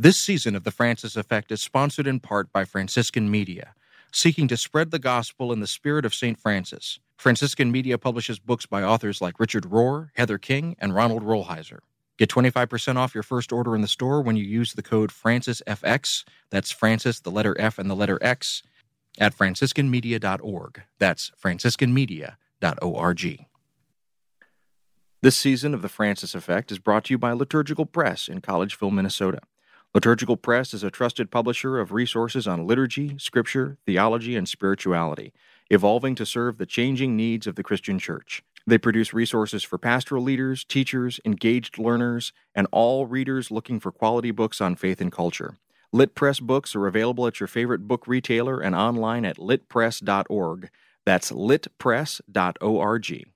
This season of The Francis Effect is sponsored in part by Franciscan Media, seeking to spread the gospel in the spirit of St. Francis. Franciscan Media publishes books by authors like Richard Rohr, Heather King, and Ronald Rolheiser. Get 25% off your first order in the store when you use the code FrancisFX. That's Francis, the letter F, and the letter X at franciscanmedia.org. That's franciscanmedia.org. This season of The Francis Effect is brought to you by Liturgical Press in Collegeville, Minnesota. Liturgical Press is a trusted publisher of resources on liturgy, scripture, theology, and spirituality, evolving to serve the changing needs of the Christian church. They produce resources for pastoral leaders, teachers, engaged learners, and all readers looking for quality books on faith and culture. Lit Press books are available at your favorite book retailer and online at litpress.org. That's litpress.org.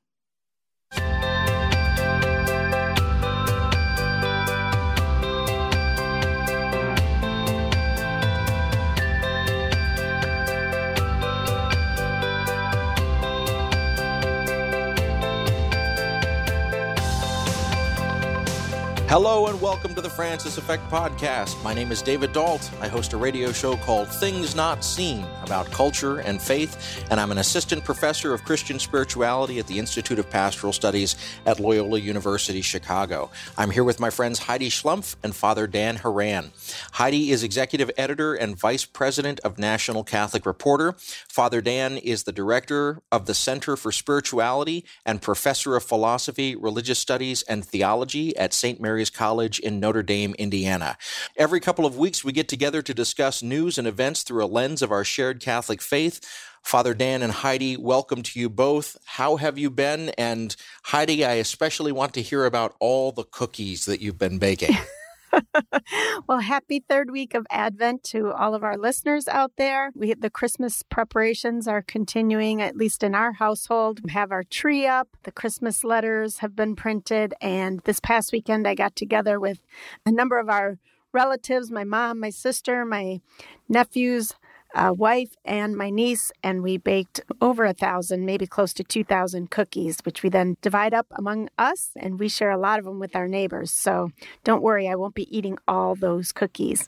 Hello and welcome to the Francis Effect Podcast. My name is David Dault. I host a radio show called Things Not Seen about culture and faith, and I'm an assistant professor of Christian spirituality at the Institute of Pastoral Studies at Loyola University Chicago. I'm here with my friends Heidi Schlumpf and Father Dan Horan. Heidi is executive editor and vice president of National Catholic Reporter. Father Dan is the director of the Center for Spirituality and professor of philosophy, religious studies, and theology at St. Mary's College in Notre Dame, Indiana. Every couple of weeks, we get together to discuss news and events through a lens of our shared Catholic faith. Father Dan and Heidi, welcome to you both. How have you been? And Heidi, I especially want to hear about all the cookies that you've been baking. well, happy third week of Advent to all of our listeners out there. We the Christmas preparations are continuing, at least in our household. We have our tree up, the Christmas letters have been printed, and this past weekend I got together with a number of our relatives, my mom, my sister, my nephews, uh, wife and my niece, and we baked over a thousand, maybe close to 2,000 cookies, which we then divide up among us, and we share a lot of them with our neighbors. So don't worry, I won't be eating all those cookies.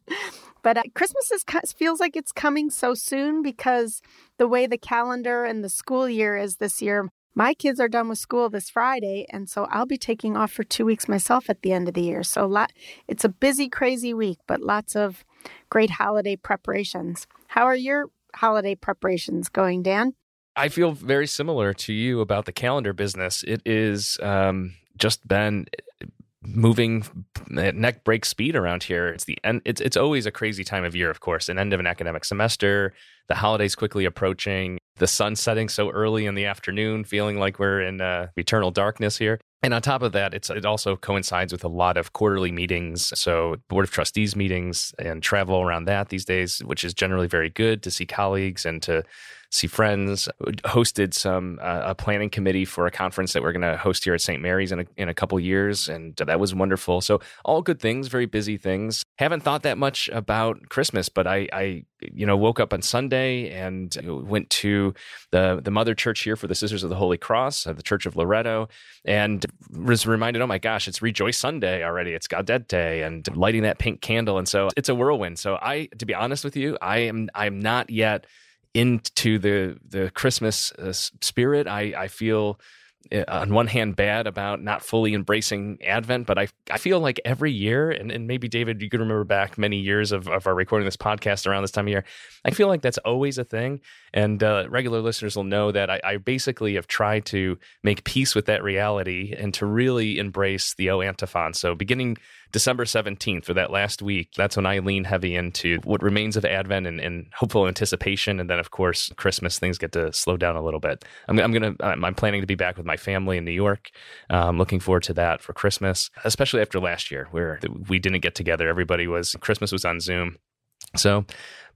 but uh, Christmas is, feels like it's coming so soon because the way the calendar and the school year is this year, my kids are done with school this Friday, and so I'll be taking off for two weeks myself at the end of the year. So lot, it's a busy, crazy week, but lots of great holiday preparations. How are your holiday preparations going, Dan? I feel very similar to you about the calendar business. It is um, just been moving at neck break speed around here. It's the end. It's it's always a crazy time of year, of course, an end of an academic semester, the holidays quickly approaching, the sun setting so early in the afternoon, feeling like we're in uh, eternal darkness here. And on top of that, it also coincides with a lot of quarterly meetings. So board of trustees meetings and travel around that these days, which is generally very good to see colleagues and to see friends. Hosted some uh, a planning committee for a conference that we're going to host here at St. Mary's in a, in a couple years, and that was wonderful. So all good things, very busy things. Haven't thought that much about Christmas, but I, I you know woke up on Sunday and went to the the mother church here for the Sisters of the Holy Cross, uh, the Church of Loretto, and was reminded, oh my gosh, it's Rejoice Sunday already. It's Gaudete, and lighting that pink candle, and so it's a whirlwind. So I, to be honest with you, I am I'm not yet into the the Christmas uh, spirit. I I feel uh, on one hand bad about not fully embracing Advent, but I I feel like every year, and, and maybe David, you could remember back many years of, of our recording this podcast around this time of year. I feel like that's always a thing, and uh, regular listeners will know that I, I, basically have tried to make peace with that reality and to really embrace the O antiphon. So beginning December 17th, for that last week, that's when I lean heavy into what remains of Advent and, and hopeful anticipation. And then, of course, Christmas, things get to slow down a little bit. I'm, I'm going to, I'm planning to be back with my family in New York. I'm um, looking forward to that for Christmas, especially after last year where we didn't get together. Everybody was, Christmas was on Zoom. So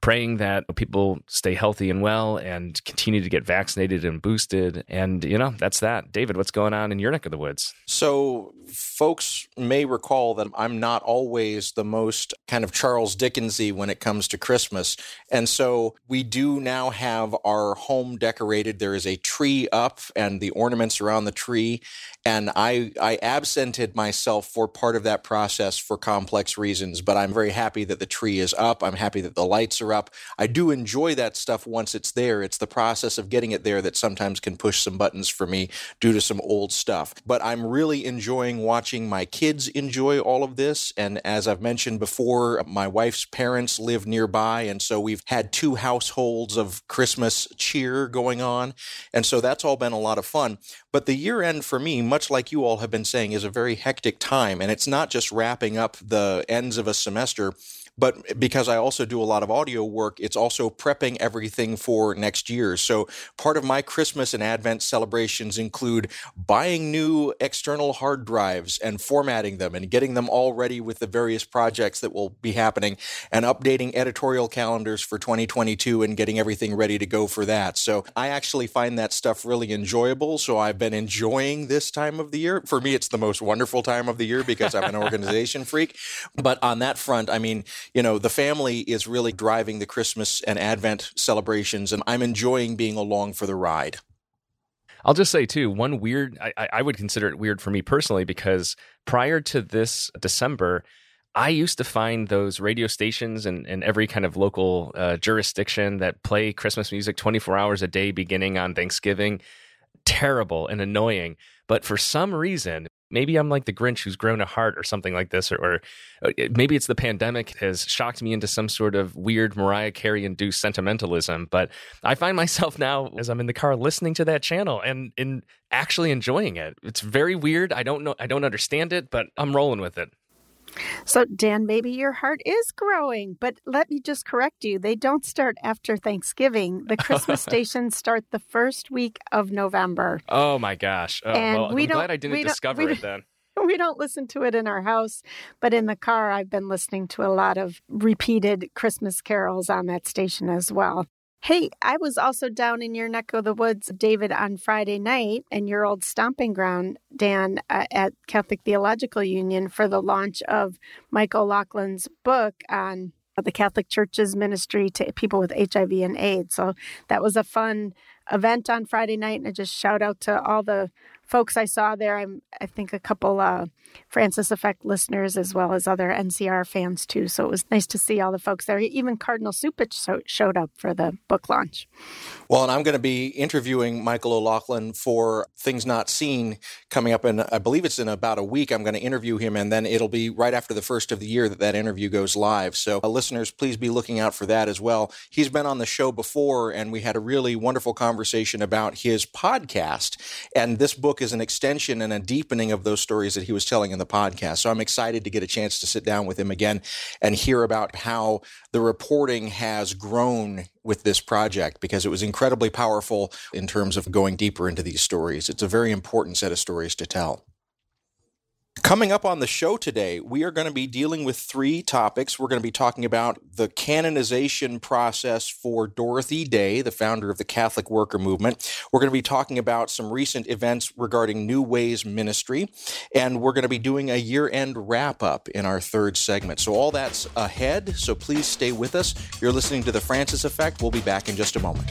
praying that people stay healthy and well and continue to get vaccinated and boosted. And, you know, that's that. David, what's going on in your neck of the woods? So, folks may recall that I'm not always the most kind of Charles Dickensy when it comes to Christmas. And so we do now have our home decorated. There is a tree up and the ornaments around the tree. And I, I absented myself for part of that process for complex reasons, but I'm very happy that the tree is up. I'm happy that the lights are up. I do enjoy that stuff once it's there. It's the process of getting it there that sometimes can push some buttons for me due to some old stuff. But I'm really enjoying watching my kids enjoy all of this. And as I've mentioned before, my wife's parents live nearby. And so we've had two households of Christmas cheer going on. And so that's all been a lot of fun. But the year end for me, much like you all have been saying, is a very hectic time. And it's not just wrapping up the ends of a semester but because I also do a lot of audio work, it's also prepping everything for next year. So part of my Christmas and Advent celebrations include buying new external hard drives and formatting them and getting them all ready with the various projects that will be happening and updating editorial calendars for 2022 and getting everything ready to go for that. So I actually find that stuff really enjoyable. So I've been enjoying this time of the year. For me, it's the most wonderful time of the year because I'm an organization freak. But on that front, I mean, you know, the family is really driving the Christmas and Advent celebrations, and I'm enjoying being along for the ride. I'll just say too, one weird I, I would consider it weird for me personally because prior to this December, I used to find those radio stations in, in every kind of local uh, jurisdiction that play Christmas music 24 hours a day beginning on Thanksgiving terrible and annoying. But for some reason, maybe I'm like the Grinch who's grown a heart or something like this, or, or, uh, maybe it's the pandemic has shocked me into some sort of weird Mariah Carey induced sentimentalism. But I find myself now as I'm in the car listening to that channel and in actually enjoying it. It's very weird. I don't know. I don't understand it, but I'm rolling with it. So, Dan, maybe your heart is growing, but let me just correct you. They don't start after Thanksgiving. The Christmas stations start the first week of November. Oh my gosh! Oh, and well, we I'm don't, glad I didn't discover it then. We don't listen to it in our house, but in the car, I've been listening to a lot of repeated Christmas carols on that station as well. Hey, I was also down in your neck of the woods, David, on Friday night and your old stomping ground, Dan, uh, at Catholic Theological Union for the launch of Michael O'Loughlin's book on the Catholic Church's ministry to people with HIV and AIDS. So that was a fun event on Friday night. And I just shout out to all the folks I saw there. I'm, I think a couple uh, Francis Effect listeners as well as other NCR fans too. So it was nice to see all the folks there. Even Cardinal Cupich so, showed up for the book launch. Well, and I'm going to be interviewing Michael O'Loughlin for Things Not Seen coming up in, I believe it's in about a week. I'm going to interview him, and then it'll be right after the first of the year that that interview goes live. So, uh, listeners, please be looking out for that as well. He's been on the show before, and we had a really wonderful conversation about his podcast. And this book is an extension and a deepening of those stories that he was telling in the podcast. So I'm excited to get a chance to sit down with him again and hear about how the reporting has grown with this project because it was incredibly powerful in terms of going deeper into these stories. It's a very important set of stories to tell. Coming up on the show today, we are going to be dealing with three topics. We're going to be talking about the canonization process for Dorothy Day, the founder of the Catholic Worker Movement. We're going to be talking about some recent events regarding New Ways Ministry, and we're going to be doing a year end wrap up in our third segment. So, all that's ahead, so please stay with us. You're listening to The Francis Effect. We'll be back in just a moment.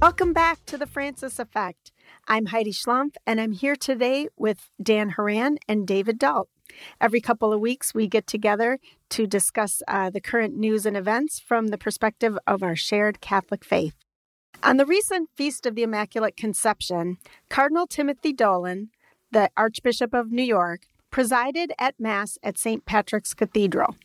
Welcome back to the Francis Effect. I'm Heidi Schlumpf, and I'm here today with Dan Horan and David Dault. Every couple of weeks, we get together to discuss uh, the current news and events from the perspective of our shared Catholic faith. On the recent Feast of the Immaculate Conception, Cardinal Timothy Dolan, the Archbishop of New York, presided at Mass at St. Patrick's Cathedral.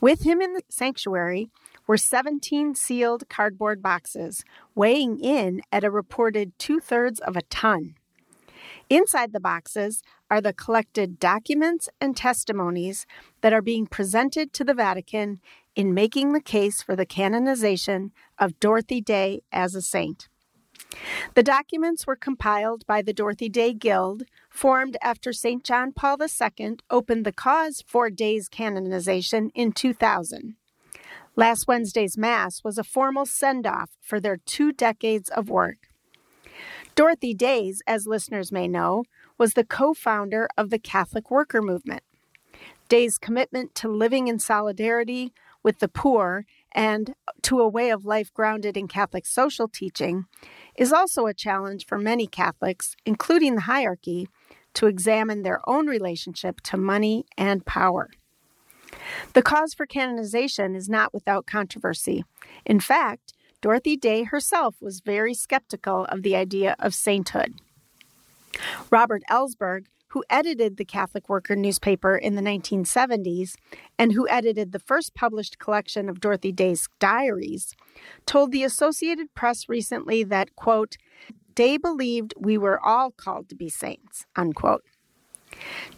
With him in the sanctuary were 17 sealed cardboard boxes, weighing in at a reported two thirds of a ton. Inside the boxes are the collected documents and testimonies that are being presented to the Vatican in making the case for the canonization of Dorothy Day as a saint. The documents were compiled by the Dorothy Day Guild, formed after St. John Paul II opened the cause for Day's canonization in 2000. Last Wednesday's Mass was a formal send off for their two decades of work. Dorothy Days, as listeners may know, was the co founder of the Catholic Worker Movement. Day's commitment to living in solidarity with the poor and to a way of life grounded in Catholic social teaching is also a challenge for many Catholics, including the hierarchy, to examine their own relationship to money and power. The cause for canonization is not without controversy. In fact, Dorothy Day herself was very skeptical of the idea of sainthood. Robert Ellsberg, who edited the Catholic Worker newspaper in the 1970s and who edited the first published collection of Dorothy Day's diaries, told the Associated Press recently that, quote, Day believed we were all called to be saints, unquote.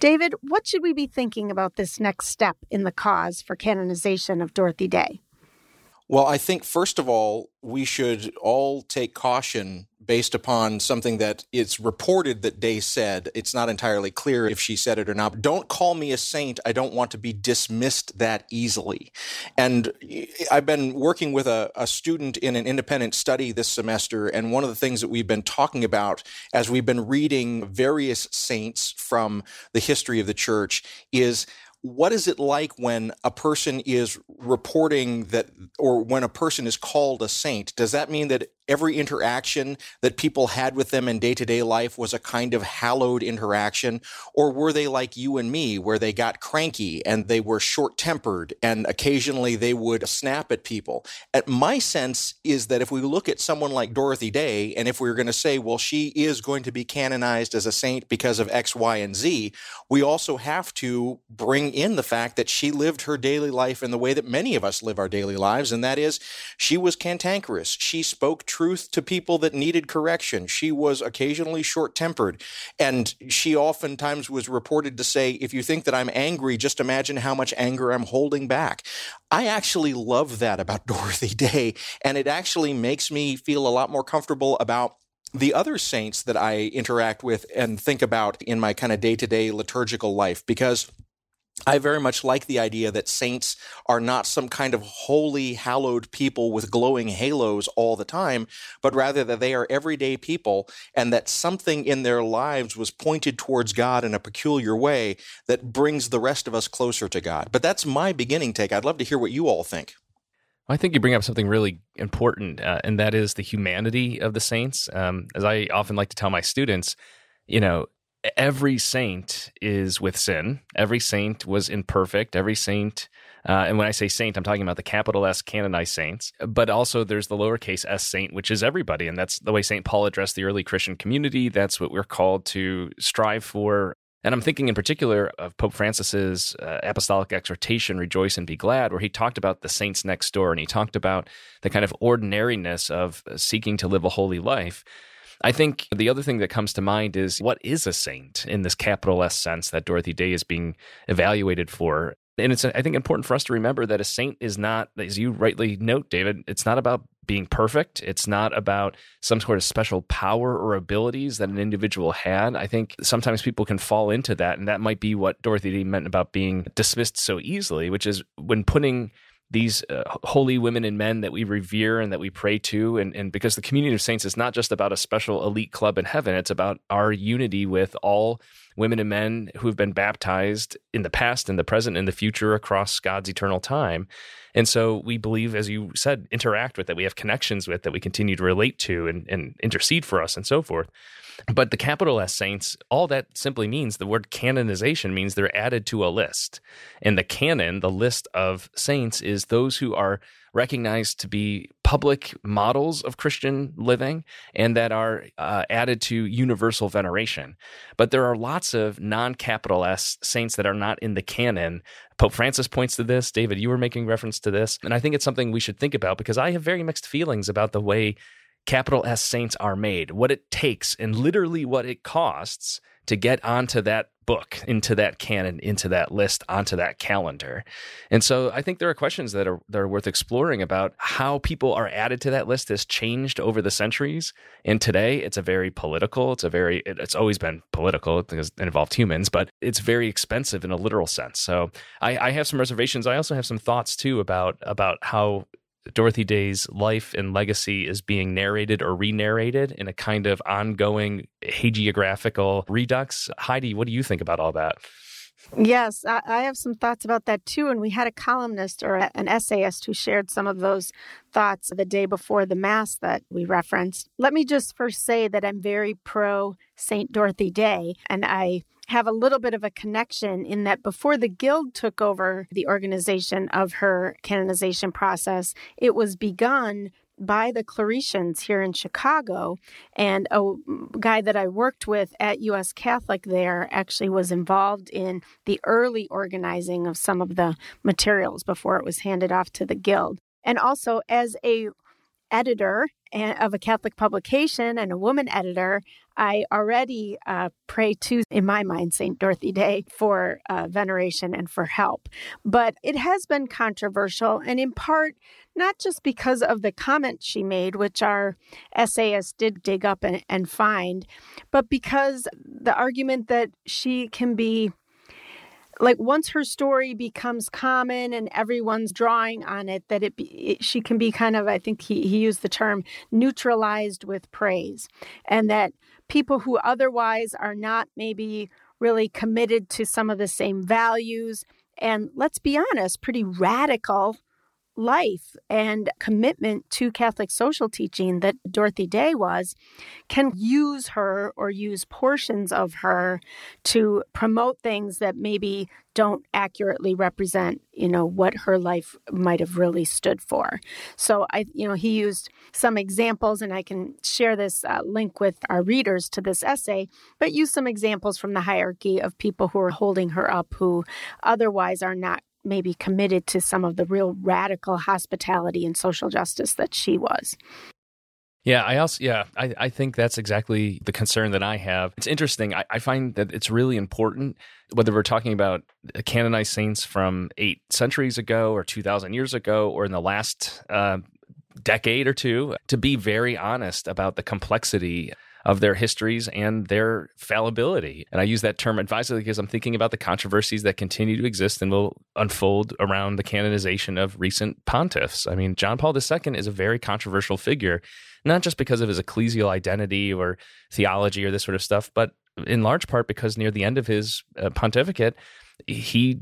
David, what should we be thinking about this next step in the cause for canonization of Dorothy Day? Well, I think first of all, we should all take caution based upon something that it's reported that Day said. It's not entirely clear if she said it or not. Don't call me a saint. I don't want to be dismissed that easily. And eh, I've been working with a, a student in an independent study this semester. And one of the things that we've been talking about as we've been reading various saints from the history of the church is what is it like when a person is reporting that or when a person is called a saint? Does that mean that every interaction that people had with them in day-to-day life was a kind of hallowed interaction? Or were they like you and me where they got cranky and they were short-tempered and occasionally they would snap at people? At my sense is that if we look at someone like dorothy day and if we are going to say well she is going to be canonized as a saint because of x y and z we also have to bring in the fact that she lived her daily life in the way that many of us live our daily lives and that is she was cantankerous. She spoke truth to people that needed correction. She was occasionally short tempered. And she oftentimes was reported to say, If you think that I'm angry, just imagine how much anger I'm holding back. I actually love that about Dorothy Day. And it actually makes me feel a lot more comfortable about the other saints that I interact with and think about in my kind of day to day liturgical life because I very much like the idea that saints are not some kind of holy, hallowed people with glowing halos all the time, but rather that they are everyday people and that something in their lives was pointed towards God in a peculiar way that brings the rest of us closer to God. But that's my beginning take. I'd love to hear what you all think. I think you bring up something really important, uh, and that is the humanity of the saints. Um, as I often like to tell my students, you know, every saint is with sin. Every saint was imperfect. Every saint, uh, and when I say saint, I'm talking about the capital S canonized saints. But also, there's the lowercase s saint, which is everybody, and that's the way Saint Paul addressed the early Christian community. That's what we're called to strive for. And I'm thinking in particular of Pope Francis's uh, apostolic exhortation, "Rejoice and be glad," where he talked about the saints next door, and he talked about the kind of ordinariness of seeking to live a holy life. I think the other thing that comes to mind is what is a saint in this capital S sense that Dorothy Day is being evaluated for? And it's, I think, important for us to remember that a saint is not, as you rightly note, David, it's not about being perfect. It's not about some sort of special power or abilities that an individual had. I think sometimes people can fall into that. And that might be what Dorothy Day meant about being dismissed so easily, which is when putting these uh, holy women and men that we revere and that we pray to. And, and because the community of saints is not just about a special elite club in heaven, it's about our unity with all women and men who have been baptized in the past, in the present, in the future across God's eternal time. And so we believe, as you said, interact with that, we have connections with that we continue to relate to and, and intercede for us and so forth. But the capital S saints, all that simply means the word canonization means they're added to a list. And the canon, the list of saints, is those who are recognized to be public models of Christian living and that are uh, added to universal veneration. But there are lots of non capital S saints that are not in the canon. Pope Francis points to this. David, you were making reference to this. And I think it's something we should think about because I have very mixed feelings about the way capital S saints are made, what it takes, and literally what it costs to get onto that book, into that canon, into that list, onto that calendar. And so I think there are questions that are that are worth exploring about how people are added to that list has changed over the centuries. And today it's a very political, it's a very it's always been political because it involved humans, but it's very expensive in a literal sense. So I, I have some reservations. I also have some thoughts too about about how Dorothy Day's life and legacy is being narrated or re-narrated in a kind of ongoing hagiographical redux. Heidi, what do you think about all that? Yes, I have some thoughts about that too. And we had a columnist or an essayist who shared some of those thoughts the day before the Mass that we referenced. Let me just first say that I'm very pro St. Dorothy Day, and I have a little bit of a connection in that before the Guild took over the organization of her canonization process, it was begun by the Claretians here in Chicago. And a guy that I worked with at US Catholic there actually was involved in the early organizing of some of the materials before it was handed off to the Guild. And also, as a editor of a Catholic publication and a woman editor, I already uh, pray to, in my mind, St. Dorothy Day for uh, veneration and for help. But it has been controversial, and in part, not just because of the comments she made, which our essayist did dig up and, and find, but because the argument that she can be like once her story becomes common and everyone's drawing on it that it, be, it, she can be kind of i think he, he used the term neutralized with praise. And that people who otherwise are not maybe really committed to some of the same values and let's be honest pretty radical life and commitment to Catholic social teaching that Dorothy Day was can use her or use portions of her to promote things that maybe don't accurately represent you know what her life might have really stood for. So i you know he used some examples and i can share this uh, link with our readers to this essay but use some examples from the hierarchy of people who are holding her up who otherwise are not maybe committed to some of the real radical hospitality and social justice that she was. Yeah, I also yeah, I, I think that's exactly the concern that I have. It's interesting. I, I find that it's really important whether we're talking about canonized saints from eight centuries ago or two thousand years ago or in the last uh, decade or two to be very honest about the complexity of their histories and their fallibility. And I use that term advisedly because I'm thinking about the controversies that continue to exist and will unfold around the canonization of recent pontiffs. I mean, John Paul II is a very controversial figure, not just because of his ecclesial identity or theology or this sort of stuff, but in large part because near the end of his uh, pontificate, he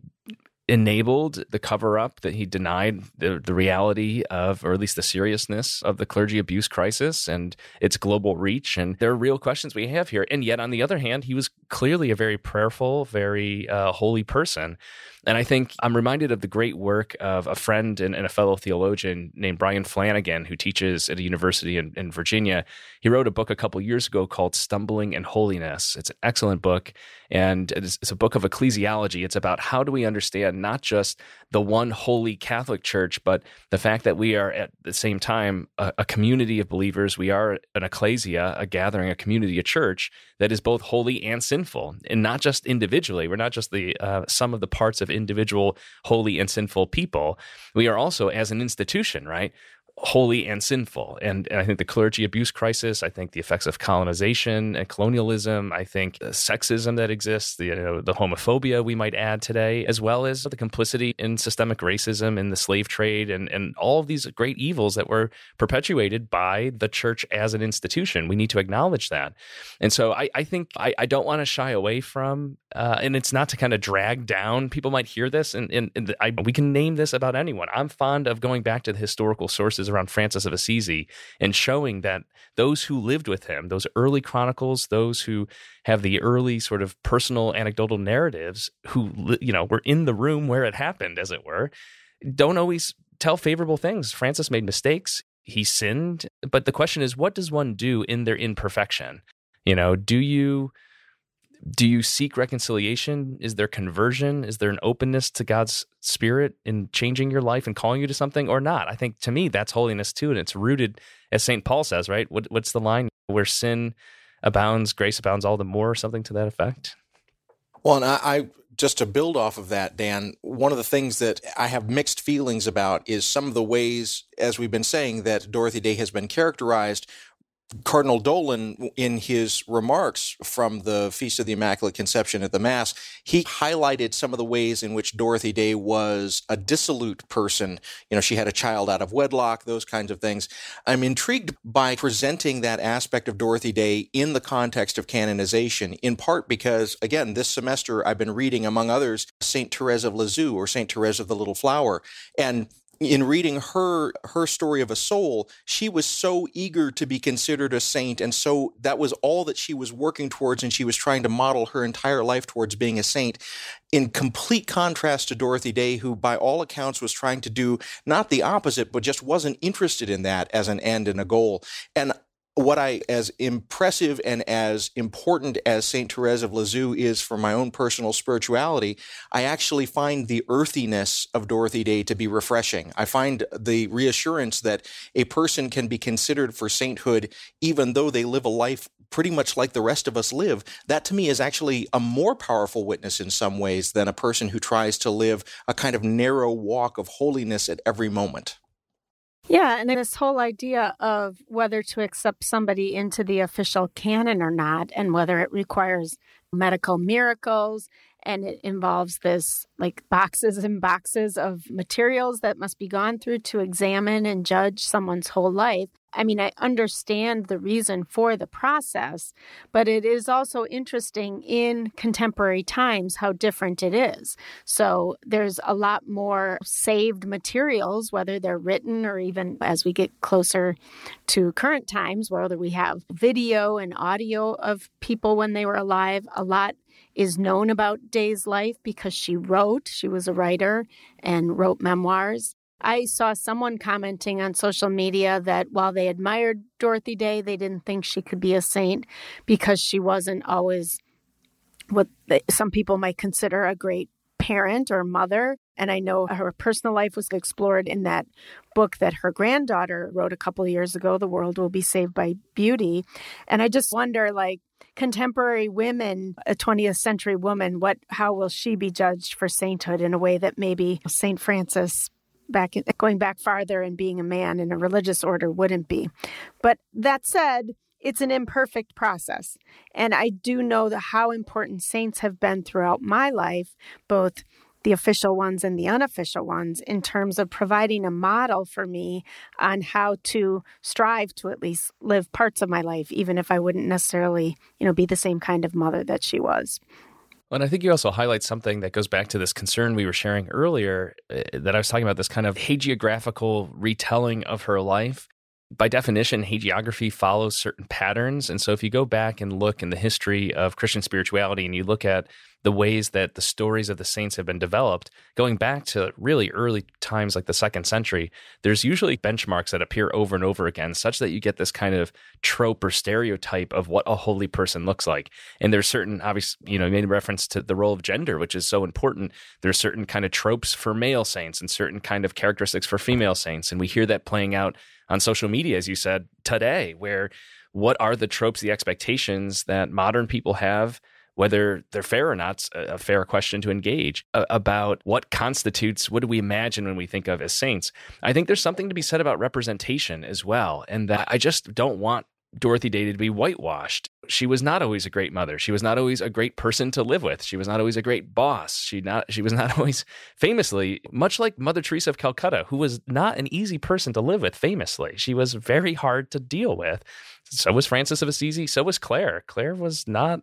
enabled the cover up that he denied the, the reality of or at least the seriousness of the clergy abuse crisis and its global reach. And there are real questions we have here. And yet on the other hand he was clearly a very prayerful very uh, holy person and I think I'm reminded of the great work of a friend and, and, a fellow theologian named Brian Flanagan, who teaches at a university in, in Virginia. He wrote a book a couple years ago called Stumbling in Holiness. It's an excellent book, and it's, it's a book of ecclesiology. It's about how do we understand not just the one holy Catholic Church, but the fact that we are at the same time a, a community of believers. We are an ecclesia, a gathering, a community, a church that is both holy and sinful and not just individually. We're not just the uh, sum of the parts of individual holy and sinful people. We are also, as an institution, right? Holy and sinful. And, and, I think the clergy abuse crisis, I think the effects of colonization and colonialism, I think the sexism that exists, the, you know, the homophobia we might add today, as well as the complicity in systemic racism and the slave trade and, and all of these great evils that were perpetuated by the church as an institution. We need to acknowledge that. And so I, I think I, I don't want to shy away from, uh, and it's not to kind of drag down. People might hear this, and, and, and I, we can name this about anyone. I'm fond of going back to the historical sources around Francis of Assisi and showing that those who lived with him, those early chronicles, those who have the early sort of personal anecdotal narratives, who you know were in the room where it happened, as it were, don't always tell favorable things. Francis made mistakes. He sinned. But the question is, what does one do in their imperfection? You know, do you do you seek reconciliation? Is there conversion? Is there an openness to God's spirit in changing your life and calling you to something or not? I think to me that's holiness too. And it's rooted, as St. Paul says, right? What, what's the line? Where sin abounds, grace abounds all the more, or something to that effect? Well, and I, I just to build off of that, Dan, one of the things that I have mixed feelings about is some of the ways, as we've been saying, that Dorothy Day has been characterized Cardinal Dolan, in his remarks from the Feast of the Immaculate Conception at the Mass, he highlighted some of the ways in which Dorothy Day was a dissolute person. You know, she had a child out of wedlock, those kinds of things. I'm intrigued by presenting that aspect of Dorothy Day in the context of canonization, in part because, again, this semester I've been reading, among others, St. Therese of Lisieux or St. Therese of the Little Flower. And in reading her her story of a soul she was so eager to be considered a saint and so that was all that she was working towards and she was trying to model her entire life towards being a saint. In complete contrast to Dorothy Day who by all accounts was trying to do not the opposite but just wasn't interested in that as an end and a goal. And what I, as impressive and as important as St. Therese of Lisieux is for my own personal spirituality, I actually find the earthiness of Dorothy Day to be refreshing. I find the reassurance that a person can be considered for sainthood even though they live a life pretty much like the rest of us live. That to me is actually a more powerful witness in some ways than a person who tries to live a kind of narrow walk of holiness at every moment. Yeah, and this whole idea of whether to accept somebody into the official canon or not, and whether it requires medical miracles and it involves this like boxes and boxes of materials that must be gone through to examine and judge someone's whole life. I mean, I understand the reason for the process, but it is also interesting in contemporary times how different it is. So there's a lot more saved materials, whether they're written or even as we get closer to current times, whether we have video and audio of people when they were alive, a lot is known about Day's life because she wrote, she was a writer and wrote memoirs. I saw someone commenting on social media that while they admired Dorothy Day, they didn't think she could be a saint because she wasn't always what some people might consider a great parent or mother. And I know her personal life was explored in that book that her granddaughter wrote a couple years ago, The World Will Be Saved by Beauty. And I just wonder, like, contemporary women, a 20th century woman, what how will she be judged for sainthood in a way that maybe Saint Francis back in, going back farther and being a man in a religious order wouldn't be. But that said, it's an imperfect process. And I do know how important saints have been throughout my life, both the official ones and the unofficial ones in terms of providing a model for me on how to strive to at least live parts of my life even if I wouldn't necessarily, you know, be the same kind of mother that she was. And I think you also highlight something that goes back to this concern we were sharing earlier uh, that I was talking about this kind of hagiographical retelling of her life by definition, hagiography follows certain patterns. And so if you go back and look in the history of Christian spirituality and you look at the ways that the stories of the saints have been developed, going back to really early times like the second century, there's usually benchmarks that appear over and over again, such that you get this kind of trope or stereotype of what a holy person looks like. And there's certain, obvious, you know, you made reference to the role of gender, which is so important. There's certain kind of tropes for male saints and certain kind of characteristics for female saints. And we hear that playing out on social media, as you said today, where what are the tropes, the expectations that modern people have whether they're fair or not, a fair question to engage about what constitutes what do we imagine when we think of as saints. I think there's something to be said about representation as well, and that I just don't want Dorothy Day to be whitewashed. She was not always a great mother. She was not always a great person to live with. She was not always a great boss. She not she was not always famously much like Mother Teresa of Calcutta, who was not an easy person to live with famously. She was very hard to deal with. So was Francis of Assisi, so was Clare. Clare was not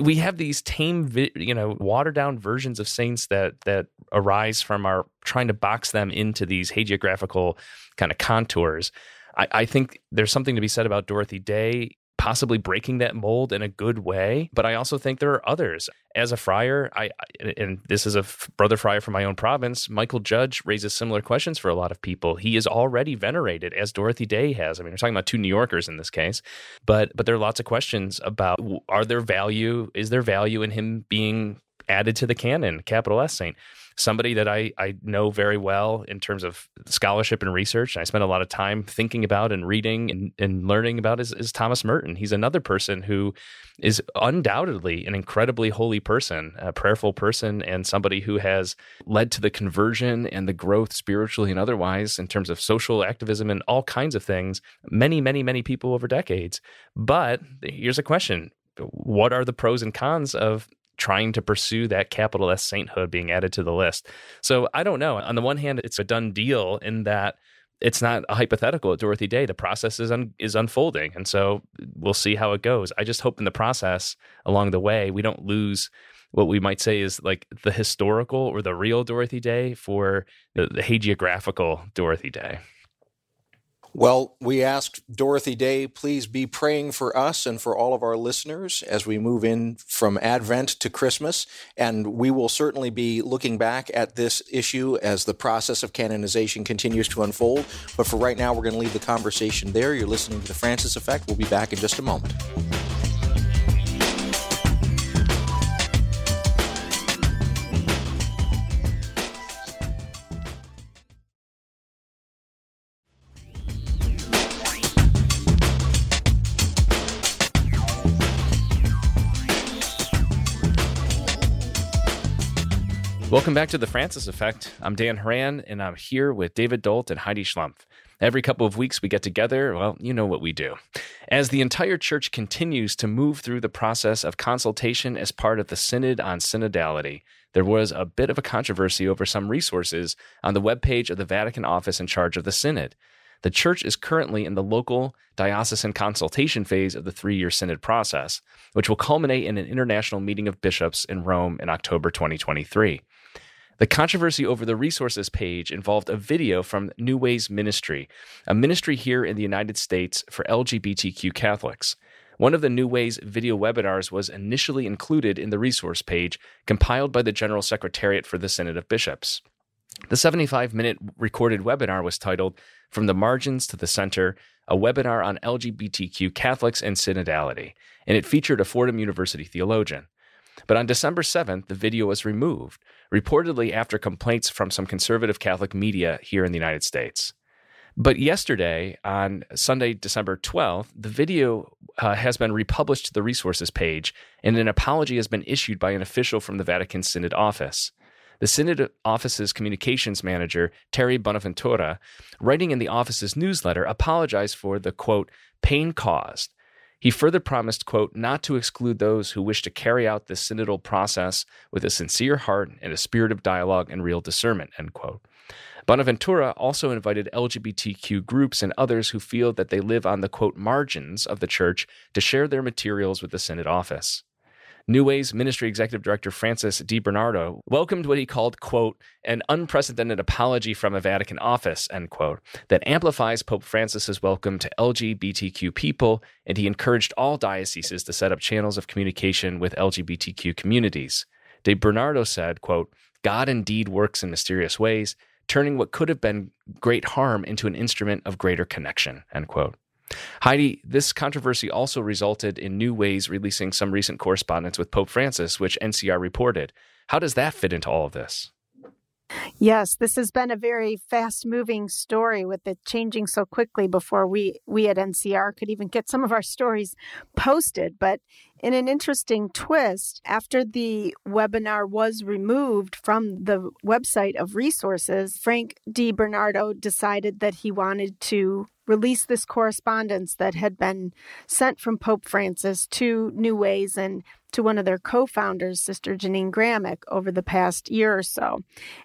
we have these tame, you know, watered down versions of saints that that arise from our trying to box them into these hagiographical kind of contours. I, I think there's something to be said about Dorothy Day possibly breaking that mold in a good way. But I also think there are others. As a friar, I and this is a brother friar from my own province. Mychal Judge raises similar questions for a lot of people. He is already venerated as Dorothy Day has. I mean, we're talking about two New Yorkers in this case, but but there are lots of questions about are there value? Is there value in him being added to the canon, capital S Saint? Somebody that I, I know very well in terms of scholarship and research. And I spend a lot of time thinking about and reading and, and learning about is, is Thomas Merton. He's another person who is undoubtedly an incredibly holy person, a prayerful person, and somebody who has led to the conversion and the growth spiritually and otherwise in terms of social activism and all kinds of things. Many, many, many people over decades. But here's a question what are the pros and cons of trying to pursue that capital S sainthood being added to the list. So I don't know. On the one hand, it's a done deal in that it's not a hypothetical at Dorothy Day. The process is un- is unfolding, and so we'll see how it goes. I just hope in the process along the way we don't lose what we might say is like the historical or the real Dorothy Day for the, the hagiographical Dorothy Day. Well, we asked Dorothy Day, please be praying for us and for all of our listeners as we move in from Advent to Christmas. And we will certainly be looking back at this issue as the process of canonization continues to unfold. But for right now, we're going to leave the conversation there. You're listening to The Francis Effect. We'll be back in just a moment. Welcome back to the Francis Effect. I'm Dan Horan, and I'm here with David Dault and Heidi Schlumpf. Every couple of weeks, we get together. Well, you know what we do. As the entire church continues to move through the process of consultation as part of the Synod on Synodality, there was a bit of a controversy over some resources on the webpage of the Vatican office in charge of the Synod. The church is currently in the local diocesan consultation phase of the three year synod process, which will culminate in an international meeting of bishops in Rome in October 2023. The controversy over the resources page involved a video from New Ways Ministry, a ministry here in the United States for LGBTQ Catholics. One of the New Ways video webinars was initially included in the resource page compiled by the General Secretariat for the Synod of Bishops. The 75 minute recorded webinar was titled From the Margins to the Center A Webinar on LGBTQ Catholics and Synodality, and it featured a Fordham University theologian. But on December 7th, the video was removed, reportedly after complaints from some conservative Catholic media here in the United States. But yesterday, on Sunday, December 12th, the video uh, has been republished to the resources page, and an apology has been issued by an official from the Vatican Synod office. The Synod office's communications manager, Thierry Bonaventura, writing in the office's newsletter, apologized for the quote, pain caused he further promised, quote, not to exclude those who wish to carry out this synodal process with a sincere heart and a spirit of dialogue and real discernment, end quote. Bonaventura also invited LGBTQ groups and others who feel that they live on the quote margins of the church to share their materials with the Synod office. New Ways Ministry Executive Director Francis DeBernardo welcomed what he called, quote, an unprecedented apology from a Vatican office, end quote, that amplifies Pope Francis's welcome to LGBTQ people, and he encouraged all dioceses to set up channels of communication with LGBTQ communities. DeBernardo said, quote, God indeed works in mysterious ways, turning what could have been great harm into an instrument of greater connection, end quote. Heidi, this controversy also resulted in New Ways releasing some recent correspondence with Pope Francis, which NCR reported. How does that fit into all of this? Yes, this has been a very fast moving story with it changing so quickly before we, we at NCR could even get some of our stories posted. But in an interesting twist, after the webinar was removed from the website of resources, Frank DeBernardo decided that he wanted to release this correspondence that had been sent from Pope Francis to New Ways and to one of their co founders, Sister Jeannine Gramick, over the past year or so.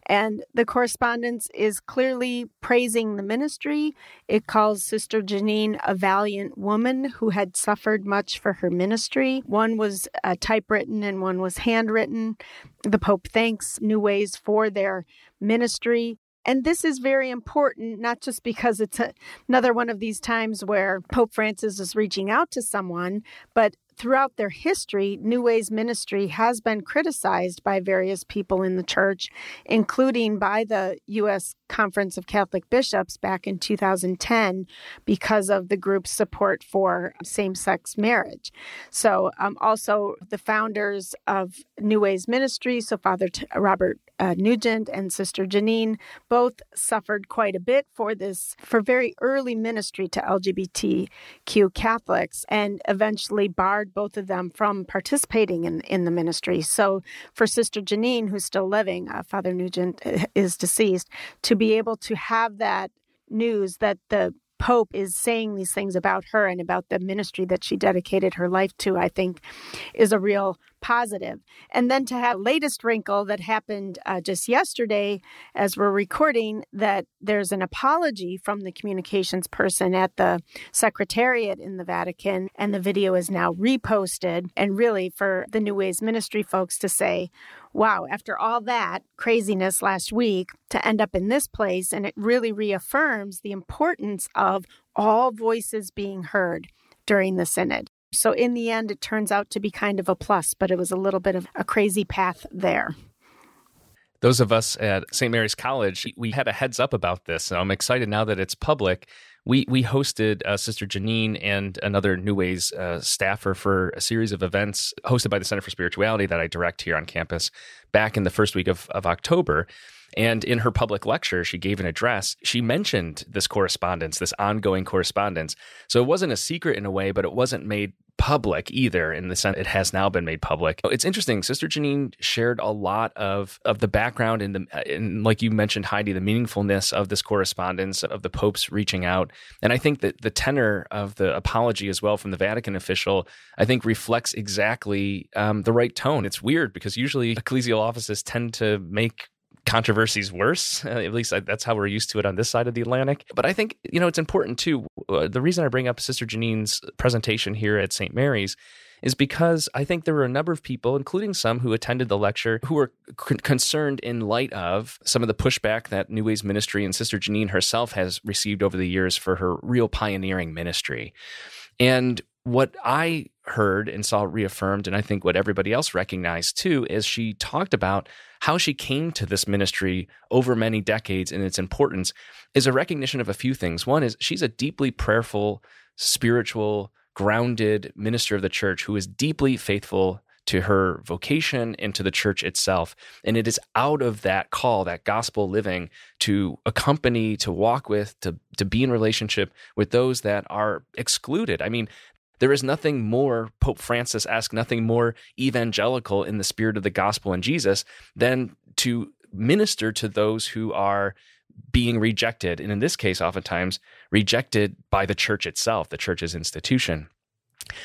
And the correspondence is clearly praising the ministry. It calls Sister Jeannine a valiant woman who had suffered much for her ministry. One was uh, typewritten and one was handwritten. The Pope thanks New Ways for their ministry. And this is very important, not just because it's a, another one of these times where Pope Francis is reaching out to someone, but throughout their history, New Ways Ministry has been criticized by various people in the church, including by the U.S. Conference of Catholic Bishops back in 2010 because of the group's support for same sex marriage. So, um, also the founders of New Ways Ministry, so Father T- Robert uh, Nugent and Sister Jeannine both suffered quite a bit for this, for very early ministry to LGBTQ Catholics, and eventually barred both of them from participating in, in the ministry. So, for Sister Jeannine, who's still living, uh, Father Nugent uh, is deceased, to be able to have that news that the Pope is saying these things about her and about the ministry that she dedicated her life to, I think is a real positive. And then to have latest wrinkle that happened uh, just yesterday as we're recording that there's an apology from the communications person at the secretariat in the Vatican and the video is now reposted and really for the New Ways ministry folks to say wow, after all that craziness last week to end up in this place and it really reaffirms the importance of all voices being heard during the synod. So in the end, it turns out to be kind of a plus, but it was a little bit of a crazy path there. Those of us at St. Mary's College, we had a heads up about this. And I'm excited now that it's public. We, we hosted uh, Sister Jeannine and another New Ways uh, staffer for a series of events hosted by the Center for Spirituality that I direct here on campus back in the first week of, of October. And in her public lecture, she gave an address. She mentioned this correspondence, this ongoing correspondence. So it wasn't a secret in a way, but it wasn't made public either in the sense it has now been made public. It's interesting. Sister Jeannine shared a lot of of the background and the and like you mentioned, Heidi, the meaningfulness of this correspondence of the popes reaching out. And I think that the tenor of the apology as well from the Vatican official, I think reflects exactly um, the right tone. It's weird because usually ecclesial offices tend to make controversies worse. At least that's how we're used to it on this side of the Atlantic. But I think, you know, it's important too. Uh, the reason I bring up Sister Jeannine's presentation here at St. Mary's is because I think there were a number of people, including some who attended the lecture, who were c- concerned in light of some of the pushback that New Ways Ministry and Sister Jeannine herself has received over the years for her real pioneering ministry. And what I heard and saw reaffirmed, and I think what everybody else recognized too, is she talked about how she came to this ministry over many decades and its importance is a recognition of a few things. One is she's a deeply prayerful, spiritual, grounded minister of the church who is deeply faithful to her vocation and to the church itself. And it is out of that call, that gospel living, to accompany, to walk with, to, to be in relationship with those that are excluded. I mean, there is nothing more Pope Francis asked, nothing more evangelical in the spirit of the gospel and Jesus than to minister to those who are being rejected. And in this case, oftentimes rejected by the church itself, the church's institution.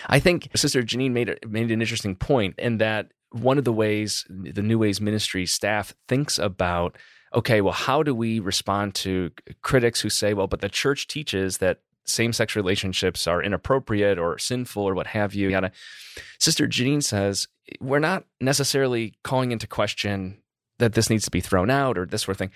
I think Sister Jeannine made, made an interesting point in that one of the ways the New Ways Ministry staff thinks about okay, well, how do we respond to critics who say, well, but the church teaches that same sex relationships are inappropriate or sinful or what have you. Yada. Sister Jeannine says, we're not necessarily calling into question that this needs to be thrown out or this sort of thing.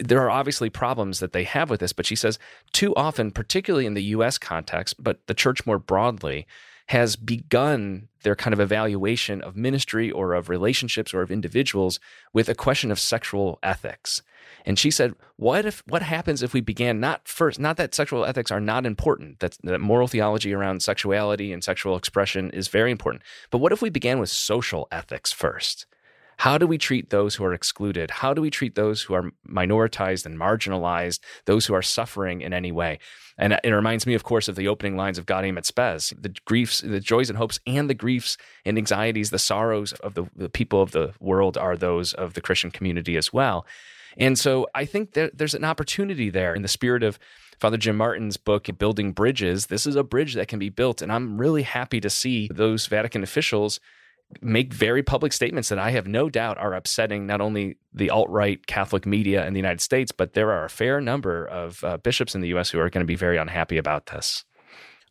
There are obviously problems that they have with this, but she says too often, particularly in the US context, but the church more broadly, has begun their kind of evaluation of ministry or of relationships or of individuals with a question of sexual ethics. And she said, "What if what happens if we began not first not that sexual ethics are not important, that, that moral theology around sexuality and sexual expression is very important, but what if we began with social ethics first? How do we treat those who are excluded? How do we treat those who are minoritized and marginalized, those who are suffering in any way? And it reminds me, of course, of the opening lines of Gaudium et Spes, the griefs, the joys and hopes, and the griefs and anxieties, the sorrows of the, the people of the world are those of the Christian community as well. And so I think that there's an opportunity there in the spirit of Father Jim Martin's book, Building Bridges. This is a bridge that can be built. And I'm really happy to see those Vatican officials make very public statements that I have no doubt are upsetting not only the alt right Catholic media in the United States, but there are a fair number of uh, bishops in the U.S. who are going to be very unhappy about this.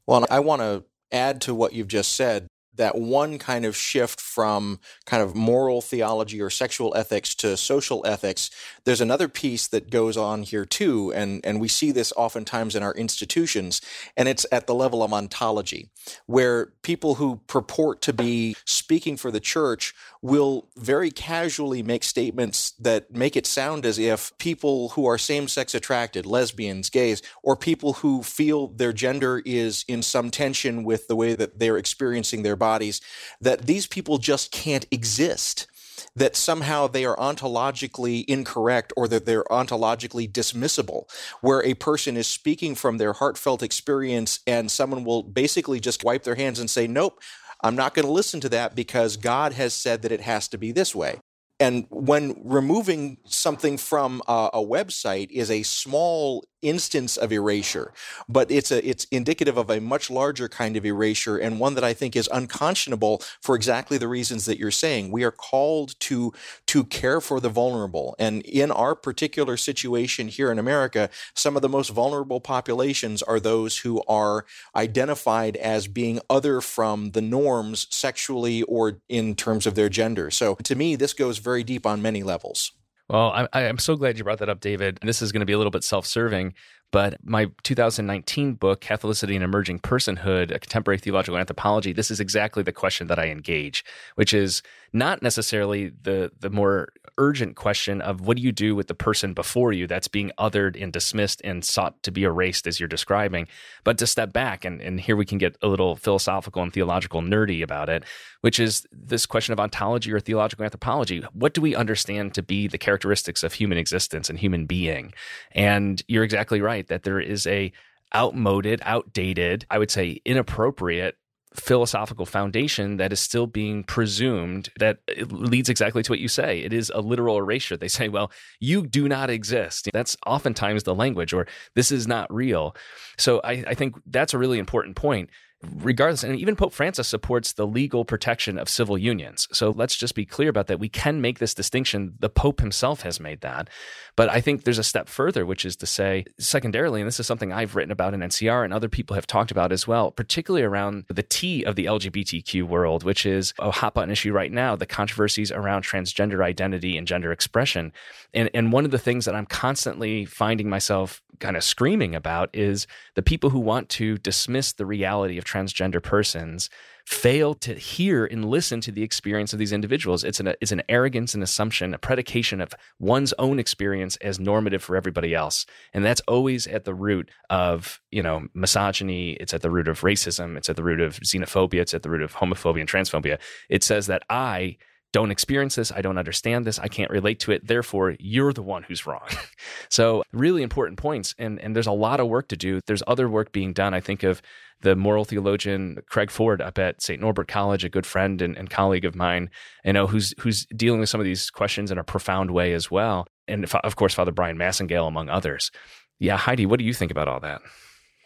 Well, I want to add to what you've just said that one kind of shift from kind of moral theology or sexual ethics to social ethics, there's another piece that goes on here too, and, and we see this oftentimes in our institutions, and it's at the level of ontology, where people who purport to be speaking for the church will very casually make statements that make it sound as if people who are same sex attracted, lesbians, gays, or people who feel their gender is in some tension with the way that they're experiencing their bodies, that these people just can't exist that somehow they are ontologically incorrect or that they're ontologically dismissible, where a person is speaking from their heartfelt experience and someone will basically just wipe their hands and say, Nope, I'm not going to listen to that because God has said that it has to be this way. And when removing something from a, a, website is a small instance of erasure, but it's a it's indicative of a much larger kind of erasure and one that I think is unconscionable for exactly the reasons that you're saying. We are called to to care for the vulnerable, and in our particular situation here in America, some of the most vulnerable populations are those who are identified as being other from the norms sexually or in terms of their gender. So to me, this goes very deep on many levels. Well, I, am so glad you brought that up, David. This is going to be a little bit self serving, but my 2019 book, Catholicity and Emerging Personhood, a contemporary theological anthropology, this is exactly the question that I engage, which is not necessarily the, the more urgent question of what do you do with the person before you that's being othered and dismissed and sought to be erased as you're describing, but to step back and, and here we can get a little philosophical and theological nerdy about it, which is this question of ontology or theological anthropology. What do we understand to be the characteristics of human existence and human being? And you're exactly right that there is a outmoded, outdated, I would say inappropriate philosophical foundation that is still being presumed that leads exactly to what you say. It is a literal erasure. They say, well, you do not exist. That's oftentimes the language, or this is not real. So I, I think that's a really important point regardless, and even Pope Francis supports the legal protection of civil unions. So let's just be clear about that. We can make this distinction. The Pope himself has made that. But I think there's a step further, which is to say, secondarily, and this is something I've written about in NCR and other people have talked about as well, particularly around the T of the LGBTQ world, which is oh, a hot button issue right now the controversies around transgender identity and gender expression. And, and one of the things that I'm constantly finding myself kind of screaming about is the people who want to dismiss the reality of transgender persons fail to hear and listen to the experience of these individuals. It's an it's an arrogance and assumption, a predication of one's own experience as normative for everybody else, and that's always at the root of you know misogyny. It's at the root of racism. It's at the root of xenophobia. It's at the root of homophobia and transphobia. It says that I don't experience this. I don't understand this. I can't relate to it. Therefore, you're the one who's wrong. so, really important points. And, and there's a lot of work to do. There's other work being done. I think of the moral theologian Craig Ford up at St. Norbert College, a good friend and, and colleague of mine, you know, who's, who's dealing with some of these questions in a profound way as well. And of course, Father Bryan Massingale, among others. Yeah, Heidi, what do you think about all that?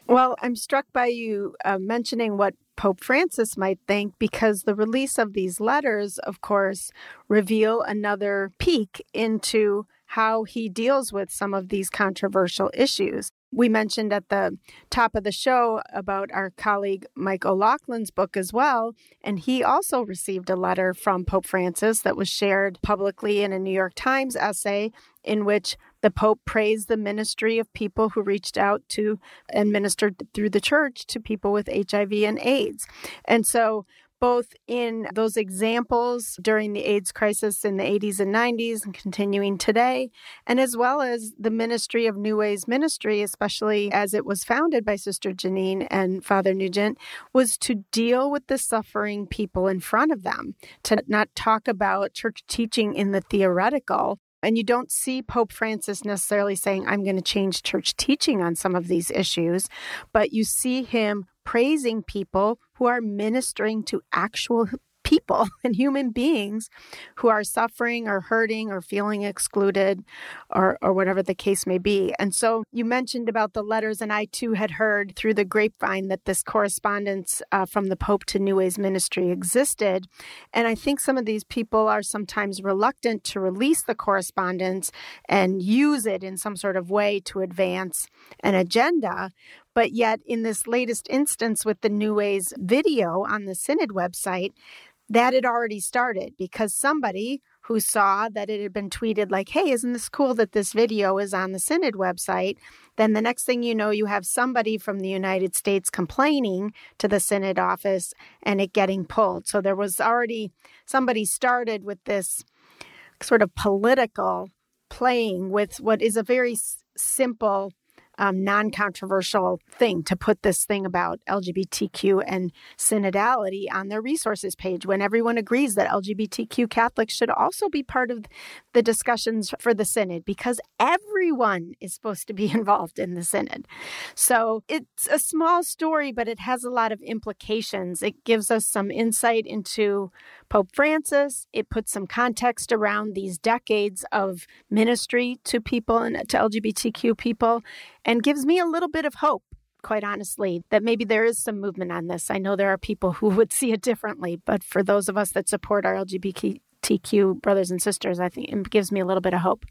Well, I'm struck by you uh, mentioning what Pope Francis might think because the release of these letters, of course, reveal another peek into how he deals with some of these controversial issues. We mentioned at the top of the show about our colleague Mike O'Loughlin's book as well. And he also received a letter from Pope Francis that was shared publicly in a New York Times essay in which the Pope praised the ministry of people who reached out to and ministered through the church to people with HIV and AIDS. And so both in those examples during the AIDS crisis in the 80s and 90s and continuing today, and as well as the ministry of New Ways Ministry, especially as it was founded by Sister Jeannine and Father Nugent, was to deal with the suffering people in front of them, to not talk about church teaching in the theoretical, and you don't see Pope Francis necessarily saying, I'm going to change church teaching on some of these issues, but you see him praising people who are ministering to actual people and human beings who are suffering or hurting or feeling excluded or, or whatever the case may be. And so you mentioned about the letters, and I too had heard through the grapevine that this correspondence uh, from the Pope to New Ways Ministry existed. And I think some of these people are sometimes reluctant to release the correspondence and use it in some sort of way to advance an agenda. But yet, in this latest instance with the New Ways video on the Synod website, that had already started because somebody who saw that it had been tweeted like hey isn't this cool that this video is on the synod website? Then the next thing you know you have somebody from the united states complaining to the synod office and it getting pulled. So there was already somebody started with this sort of political playing with what is a very s- simple um, non controversial thing to put this thing about LGBTQ and synodality on their resources page when everyone agrees that LGBTQ Catholics should also be part of the discussions for the synod because everyone is supposed to be involved in the synod. So it's a small story, but it has a lot of implications. It gives us some insight into Pope Francis. It puts some context around these decades of ministry to people and to LGBTQ people and gives me a little bit of hope quite honestly, that maybe there is some movement on this. I know there are people who would see it differently, but for those of us that support our LGBTQ brothers and sisters, I think it gives me a little bit of hope.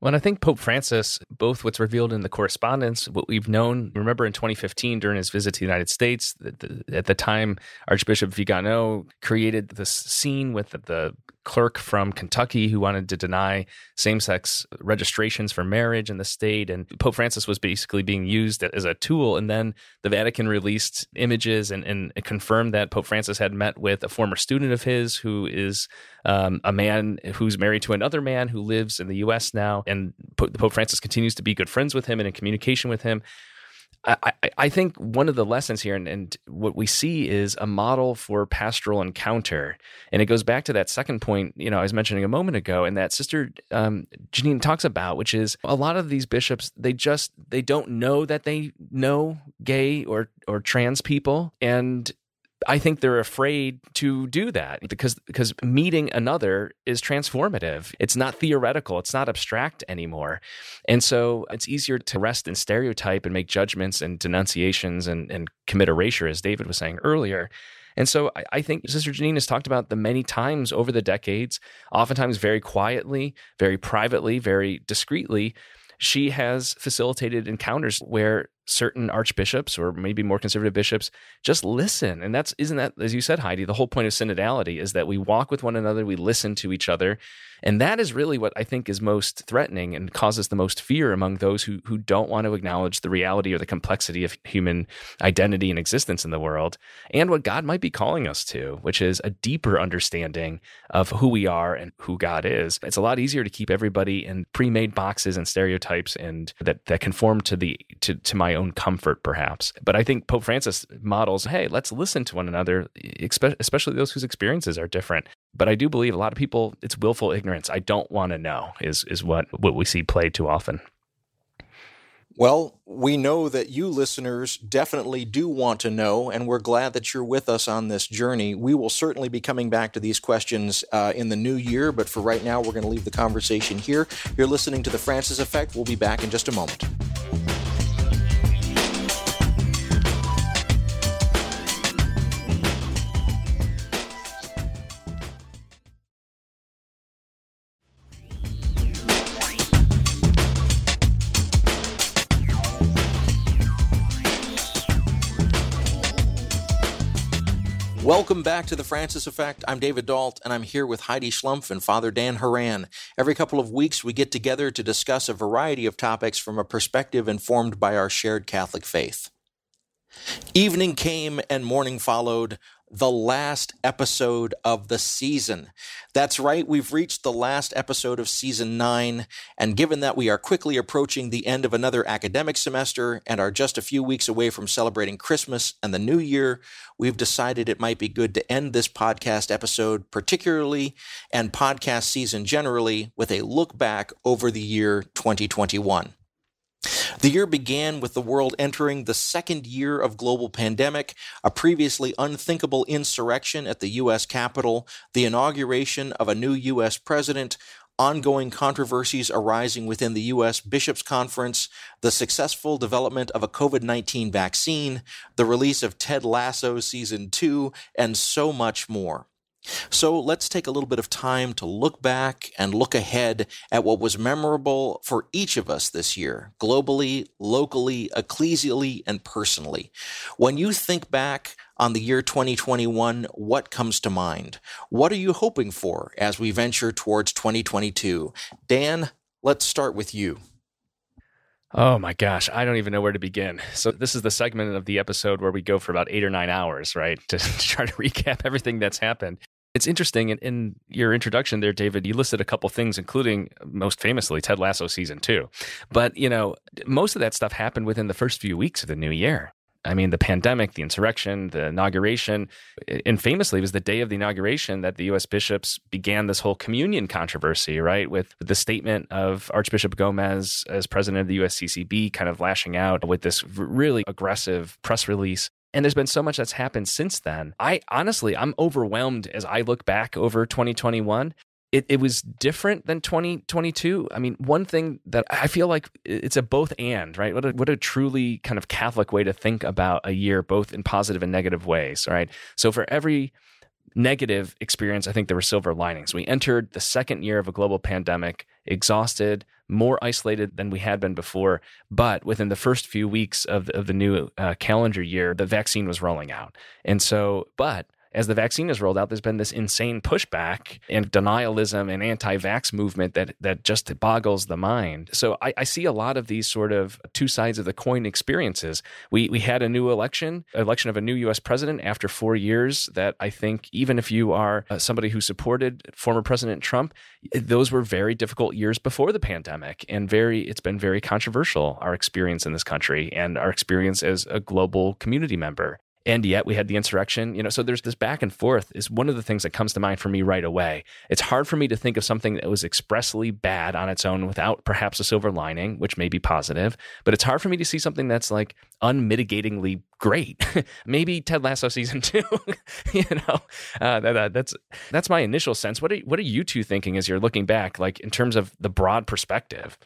Well, I think Pope Francis, both what's revealed in the correspondence, what we've known, remember in 2015 during his visit to the United States, the, the, at the time, Archbishop Vigano created this scene with the, the clerk from Kentucky who wanted to deny same sex registrations for marriage in the state. And Pope Francis was basically being used as a tool. And then the Vatican released images and, and confirmed that Pope Francis had met with a former student of his who is um, a man who's married to another man who lives in the U.S. now. And Pope Francis continues to be good friends with him and in communication with him. I, I, think one of the lessons here and, and, what we see is a model for pastoral encounter. And it goes back to that second point, you know, I was mentioning a moment ago, and that Sister um, Jeannine talks about, which is a lot of these bishops, they just they don't know that they know gay or or trans people. And I think they're afraid to do that because because meeting another is transformative. It's not theoretical, it's not abstract anymore. And so it's easier to rest in stereotype and make judgments and denunciations and, and commit erasure, as David was saying earlier. And so I, I, think Sister Jeannine has talked about the many times over the decades, oftentimes very quietly, very privately, very discreetly. She has facilitated encounters where certain archbishops or maybe more conservative bishops just listen. And that's isn't that as you said heidi the whole point of synodality is that we walk with one another we listen to each other and that is really what i think is most threatening and causes the most fear among those who who don't want to acknowledge the reality or the complexity of human identity and existence in the world and what god might be calling us to which is a deeper understanding of who we are and who god is it's a lot easier to keep everybody in pre-made boxes and stereotypes and that that conform to the to, to my own comfort, perhaps. But I think Pope Francis models, hey, let's listen to one another, especially those whose experiences are different. But I do believe a lot of people, it's willful ignorance. I don't want to know is is what what we see played too often. Well, we know that you listeners definitely do want to know, and we're glad that you're with us on this journey. We will certainly be coming back to these questions uh, in the new year, but for right now, we're going to leave the conversation here. You're listening to The Francis Effect. We'll be back in just a moment. Welcome back to the Francis Effect. I'm David Dault, and I'm here with Heidi Schlumpf and Father Dan Horan. Every couple of weeks, we get together to discuss a variety of topics from a perspective informed by our shared Catholic faith. Evening came and morning followed. The last episode of the season. That's right, we've reached the last episode of season nine, and given that we are quickly approaching the end of another academic semester and are just a few weeks away from celebrating Christmas and the new year, we've decided it might be good to end this podcast episode, particularly, and podcast season generally, with a look back over the year 2021. The year began with the world entering the second year of global pandemic, a previously unthinkable insurrection at the U.S. Capitol, the inauguration of a new U.S. president, ongoing controversies arising within the U.S. Bishops' Conference, the successful development of a COVID 19 vaccine, the release of Ted Lasso Season 2, and so much more. So let's take a little bit of time to look back and look ahead at what was memorable for each of us this year, globally, locally, ecclesially, and personally. When you think back on the year 2021, what comes to mind? What are you hoping for as we venture towards 2022? Dan, let's start with you. Oh my gosh, I don't even know where to begin. So, this is the segment of the episode where we go for about eight or nine hours, right? To, to try to recap everything that's happened. It's interesting in, in, your introduction there, David. You listed a couple things, including most famously Ted Lasso season two. But you know, most of that stuff happened within the first few weeks of the new year. I mean, the pandemic, the insurrection, the inauguration, and famously, it was the day of the inauguration that the U.S. bishops began this whole communion controversy, right? With the statement of Archbishop Gomez as president of the USCCB kind of lashing out with this really aggressive press release. And there's been so much that's happened since then. I honestly, I'm overwhelmed as I look back over 2021 it, it was different than 2022. I mean, one thing that I feel like it's a both and, right? What a, what a truly kind of Catholic way to think about a year, both in positive and negative ways, right? So for every negative experience, I think there were silver linings. We entered the second year of a global pandemic, exhausted, more isolated than we had been before. But within the first few weeks of, of the new uh, calendar year, the vaccine was rolling out. And so, but as the vaccine is rolled out, there's been this insane pushback and denialism and anti-vax movement that that just boggles the mind. So I, I, see a lot of these sort of two sides of the coin experiences. We we had a new election, election of a new U.S. president after four years. That I think even if you are uh, somebody who supported former President Trump, those were very difficult years before the pandemic, and very it's been very controversial our experience in this country and our experience as a global community member and yet we had the insurrection you know so there's this back and forth is one of the things that comes to mind for me right away. It's hard for me to think of something that was expressly bad on its own without perhaps a silver lining which may be positive but it's hard for me to see something that's like unmitigatingly great. Maybe ted lasso season two you know? Uh, that, that's that's my initial sense. What are, what are you two thinking as you're looking back like in terms of the broad perspective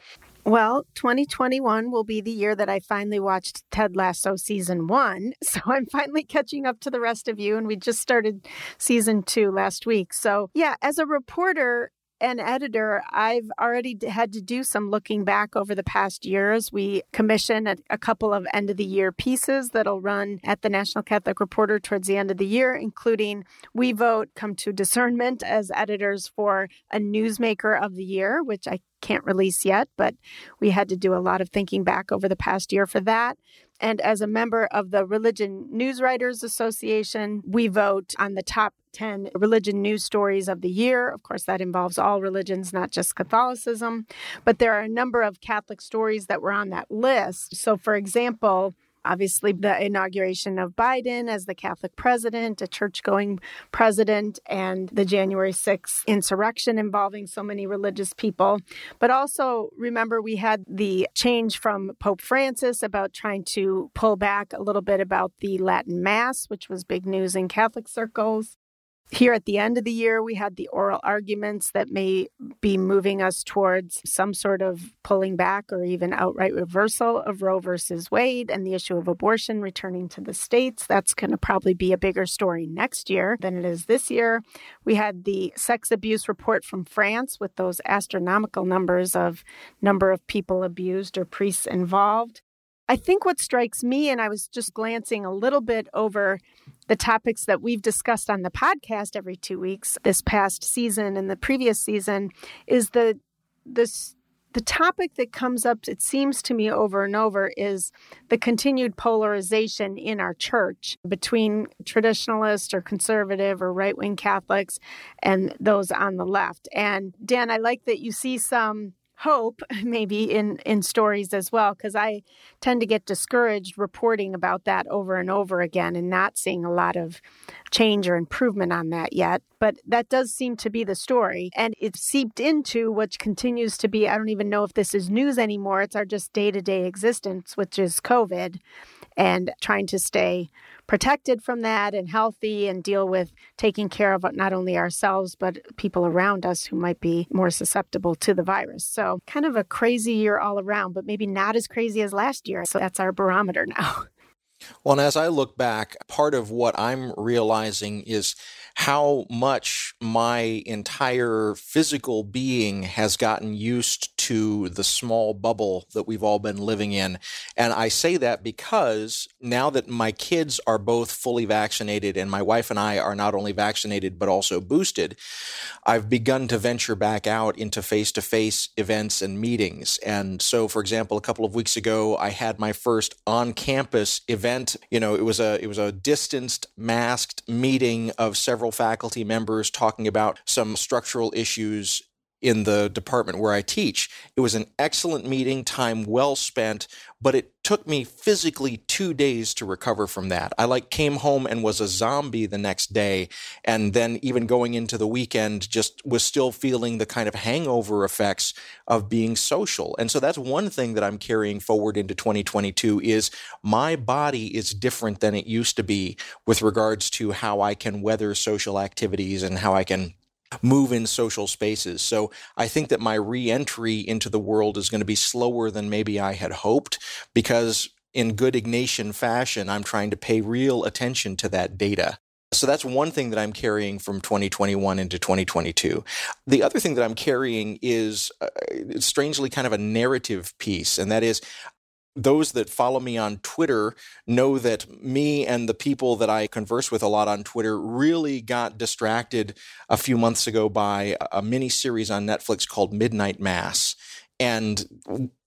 well, 2021 will be the year that I finally watched Ted Lasso season one. So I'm finally catching up to the rest of you. And we just started season two last week. So, yeah, as a reporter, an editor, I've already had to do some looking back over the past years. We commission a, a, couple of end of the year pieces that'll run at the National Catholic Reporter towards the end of the year, including We Vote Come to Discernment as editors for a Newsmaker of the Year, which I can't release yet, but we had to do a lot of thinking back over the past year for that. And as a member of the Religion News Writers Association, we vote on the top 10 religion news stories of the year. Of course, that involves all religions, not just Catholicism. But there are a number of Catholic stories that were on that list. So, for example, obviously the inauguration of Biden as the Catholic president, a church going president, and the January 6th insurrection involving so many religious people. But also remember, we had the change from Pope Francis about trying to pull back a little bit about the Latin Mass, which was big news in Catholic circles. Here at the end of the year, we had the oral arguments that may be moving us towards some sort of pulling back or even outright reversal of Roe versus Wade and the issue of abortion returning to the states. That's going to probably be a bigger story next year than it is this year. We had the sex abuse report from France with those astronomical numbers of number of people abused or priests involved. I think what strikes me, and I was just glancing a little bit over the topics that we've discussed on the podcast every two weeks this past season and the previous season, is the this the topic that comes up, it seems to me over and over, is the continued polarization in our church between traditionalist or conservative or right wing Catholics and those on the left. And Dan, I like that you see some hope maybe in in stories as well because i tend to get discouraged reporting about that over and over again and not seeing a lot of change or improvement on that yet. But that does seem to be the story. And it's seeped into which continues to be i don't even know if this is news anymore it's our just day-to-day existence which is covid and trying to stay protected from that and healthy and deal with taking care of not only ourselves but people around us who might be more susceptible to the virus. So, kind of a crazy year all around, but maybe not as crazy as last year. So, that's our barometer now. Well, and as I look back, part of what I'm realizing is how much my entire physical being has gotten used to the small bubble that we've all been living in. And I say that because now that my kids are both fully vaccinated and my wife and I are not only vaccinated but also boosted, I've begun to venture back out into face to face events and meetings. And so, for example, a couple of weeks ago, I had my first on campus event. You know, it was a, it was a distanced, masked meeting of several faculty members talking about some structural issues in the department where I teach. It was an excellent meeting, time well spent, but it took me physically two days to recover from that. I like came home and was a zombie the next day. And then even going into the weekend, just was still feeling the kind of hangover effects of being social. And so that's one thing that I'm carrying forward into 2022 is my body is different than it used to be with regards to how I can weather social activities and how I can move in social spaces. So I think that my reentry into the world is going to be slower than maybe I had hoped because in good Ignatian fashion, I'm trying to pay real attention to that data. So that's one thing that I'm carrying from 2021 into 2022. The other thing that I'm carrying is uh, strangely kind of a narrative piece, and that is those that follow me on Twitter know that me and the people that I converse with a lot on Twitter really got distracted a few months ago by a mini series on Netflix called Midnight Mass. And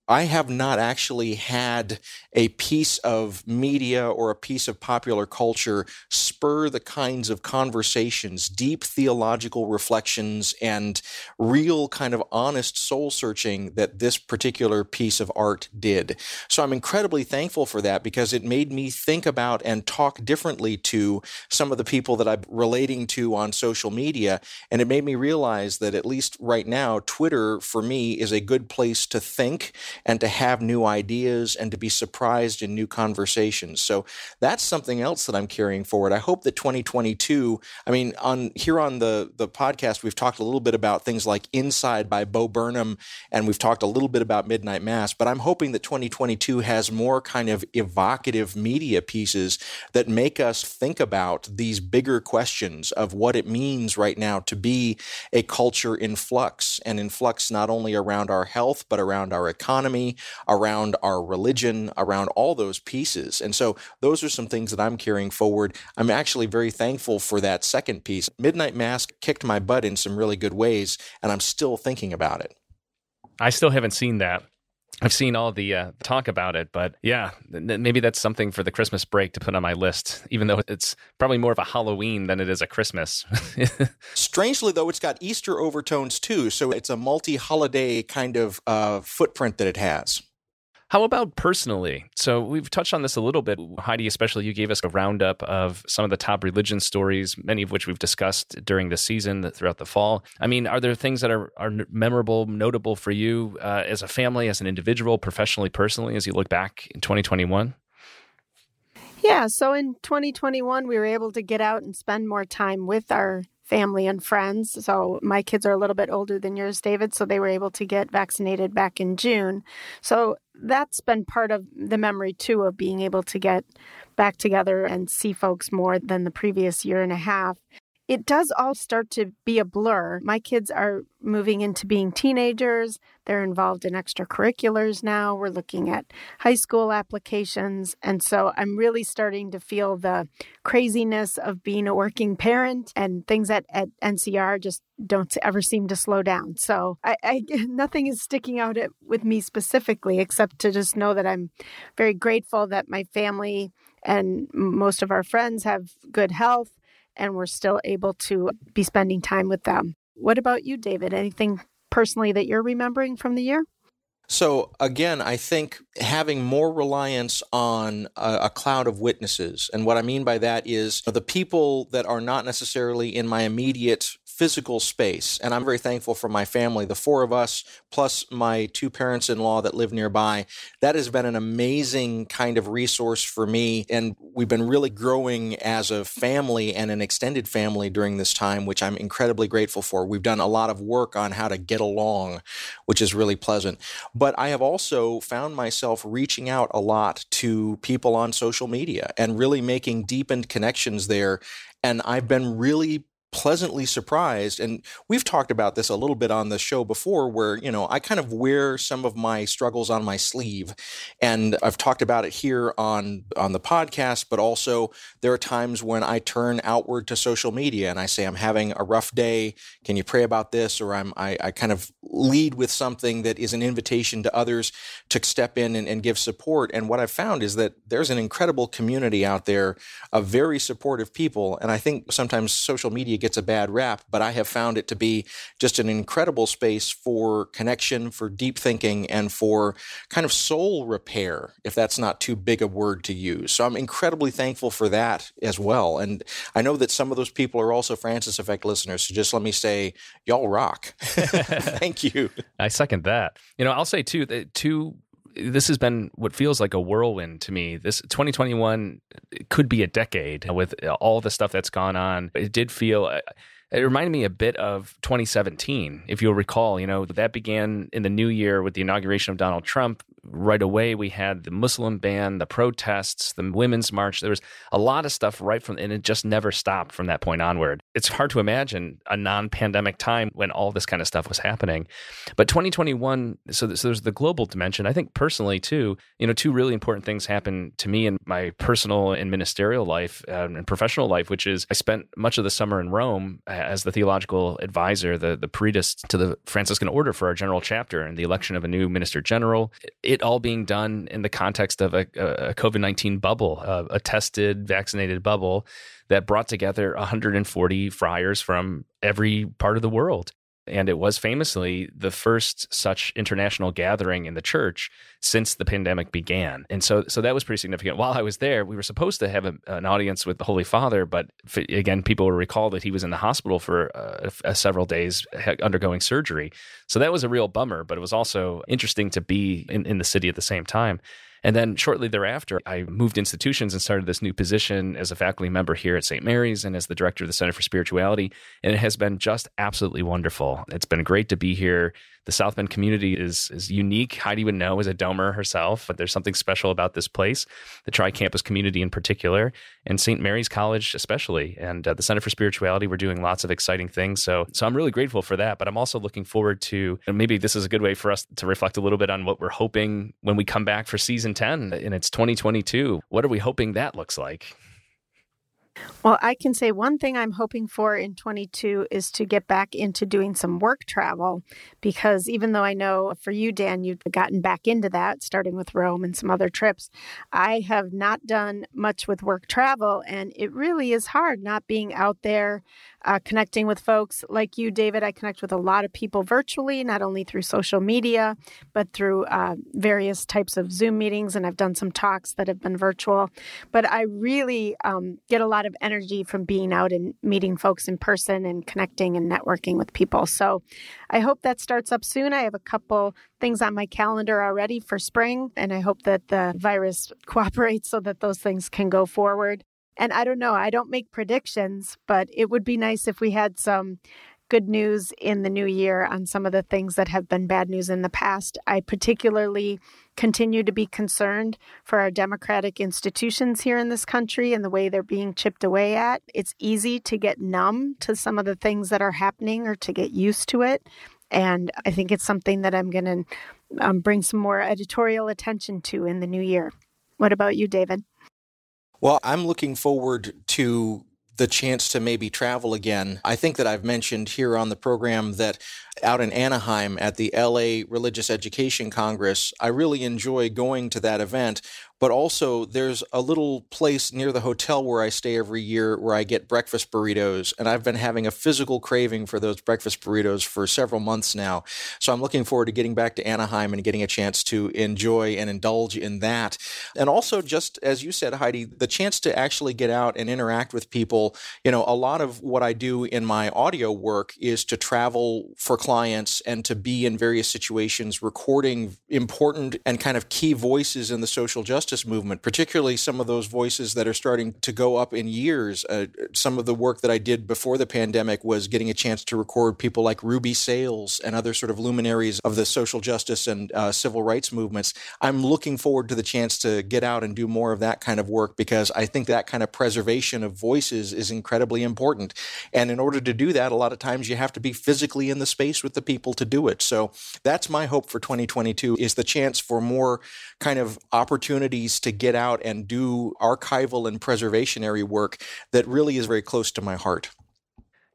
I have not actually had a piece of media or a piece of popular culture spur the kinds of conversations, deep theological reflections, and real kind of honest soul searching that this particular piece of art did. So I'm incredibly thankful for that because it made me think about and talk differently to some of the people that I'm relating to on social media. And it made me realize that at least right now, Twitter for me is a good place to think and to have new ideas and to be surprised in new conversations. So that's something else that I'm carrying forward. I hope that 2022, I mean, on here on the the podcast, we've talked a little bit about things like Inside by Bo Burnham, and we've talked a little bit about Midnight Mass, but I'm hoping that 2022 has more kind of evocative media pieces that make us think about these bigger questions of what it means right now to be a culture in flux and in flux not only around our health, but around our economy economy, around our religion, around all those pieces. And so those are some things that I'm carrying forward. I'm actually very thankful for that second piece. Midnight Mass kicked my butt in some really good ways, and I'm still thinking about it. I still haven't seen that. I've seen all the uh, talk about it, but yeah, maybe that's something for the Christmas break to put on my list, even though it's probably more of a Halloween than it is a Christmas. Strangely, though, it's got Easter overtones too, so it's a multi holiday kind of uh, footprint that it has. How about personally? So we've touched on this a little bit. Heidi, especially, you gave us a roundup of some of the top religion stories, many of which we've discussed during the season throughout the fall. I mean, are there things that are, are memorable, notable for you uh, as a family, as an individual, professionally, personally, as you look back in 2021? Yeah, so in 2021, we were able to get out and spend more time with our family and friends. So my kids are a little bit older than yours, David, so they were able to get vaccinated back in June. So that's been part of the memory too of being able to get back together and see folks more than the previous year and a half. It does all start to be a blur. My kids are moving into being teenagers. They're involved in extracurriculars now. We're looking at high school applications. And so I'm really starting to feel the craziness of being a working parent and things at, at NCR just don't ever seem to slow down. So I, I nothing is sticking out at, with me specifically, except to just know that I'm very grateful that my family and most of our friends have good health and we're still able to be spending time with them. What about you, David? Anything personally that you're remembering from the year? So, again, I think having more reliance on a, a, cloud of witnesses. And what I mean by that is the people that are not necessarily in my immediate physical space. And I'm very thankful for my family, the four of us, plus my two parents in law that live nearby. That has been an amazing kind of resource for me. And we've been really growing as a family and an extended family during this time, which I'm incredibly grateful for. We've done a lot of work on how to get along, which is really pleasant. But I have also found myself reaching out a lot to people on social media and really making deepened connections there. And I've been really pleasantly surprised and we've talked about this a little bit on the show before where you know I kind of wear some of my struggles on my sleeve and I've talked about it here on on the podcast but also there are times when I turn outward to social media and I say I'm having a rough day. Can you pray about this? or I'm I, I kind of lead with something that is an invitation to others to step in and, and give support. And what I've found is that there's an incredible community out there of very supportive people and I think sometimes social media gets a bad rap, but I have found it to be just an incredible space for connection, for deep thinking, and for kind of soul repair, if that's not too big a word to use. So I'm incredibly thankful for that as well. And I know that some of those people are also Francis Effect listeners. So just let me say, y'all rock. Thank you. I second that. You know, I'll say too, that two this has been what feels like a whirlwind to me. This 2021 could be a decade with all the stuff that's gone on. It did feel uh, it reminded me a bit of 2017, if you'll recall. You know, that began in the new year with the inauguration of Donald Trump. Right away, we had the Muslim ban, the protests, the women's march. There was a lot of stuff right from, and it just never stopped from that point onward. It's hard to imagine a non pandemic time when all this kind of stuff was happening. But 2021, so, so there's the global dimension. I think personally, too, you know, two really important things happened to me in my personal and ministerial life um, and professional life, which is I spent much of the summer in Rome as the theological advisor, the, the peritus to the Franciscan order for our general chapter and the election of a new minister general, it all being done in the context of a, a COVID 19 bubble, a tested, vaccinated bubble that brought together 140 friars from every part of the world. And it was famously the first such international gathering in the church since the pandemic began. And so, so that was pretty significant. While I was there, we were supposed to have a, an audience with the Holy Father, but again, people will recall that he was in the hospital for uh, several days undergoing surgery. So that was a real bummer, but it was also interesting to be in, in the city at the same time. And then shortly thereafter, I moved institutions and started this new position as a faculty member here at St. Mary's and as the director of the Center for Spirituality. And it has been just absolutely wonderful. It's been great to be here the South Bend community is is unique. Heidi would know as a domer herself, but there's something special about this place, the Tri Campus community in particular, and St. Mary's College especially, and uh, the Center for Spirituality. We're doing lots of exciting things. So, so I'm really grateful for that. But I'm also looking forward to, maybe this is a good way for us to reflect a little bit on what we're hoping when we come back for season 10 and it's 2022. What are we hoping that looks like? Well, I can say one thing I'm hoping for in 22 is to get back into doing some work travel because even though I know for you, Dan, you've gotten back into that, starting with Rome and some other trips, I have not done much with work travel. And it really is hard not being out there uh, connecting with folks like you, David. I connect with a lot of people virtually, not only through social media, but through uh, various types of Zoom meetings. And I've done some talks that have been virtual. But I really um, get a lot of energy from being out and meeting folks in person and connecting and networking with people. So I hope that starts up soon. I have a couple things on my calendar already for spring, and I hope that the virus cooperates so that those things can go forward. And I don't know, I don't make predictions, but it would be nice if we had some good news in the new year on some of the things that have been bad news in the past. I particularly continue to be concerned for our democratic institutions here in this country and the way they're being chipped away at. It's easy to get numb to some of the things that are happening or to get used to it. And I think it's something that I'm going to um, bring some more editorial attention to in the new year. What about you, David? Well, I'm looking forward to the chance to maybe travel again. I think that I've mentioned here on the program that out in Anaheim at the LA Religious Education Congress, I really enjoy going to that event but also there's a little place near the hotel where I stay every year where I get breakfast burritos. And I've been having a physical craving for those breakfast burritos for several months now. So I'm looking forward to getting back to Anaheim and getting a chance to enjoy and indulge in that. And also, just as you said, Heidi, the chance to actually get out and interact with people. You know, a lot of what I do in my audio work is to travel for clients and to be in various situations recording important and kind of key voices in the social justice justice movement, particularly some of those voices that are starting to go up in years. Uh, some of the work that I did before the pandemic was getting a chance to record people like Ruby Sales and other sort of luminaries of the social justice and uh, civil rights movements. I'm looking forward to the chance to get out and do more of that kind of work because I think that kind of preservation of voices is incredibly important. And in order to do that, a lot of times you have to be physically in the space with the people to do it. So that's my hope for 2022 is the chance for more kind of opportunities to get out and do archival and preservationary work that really is very close to my heart.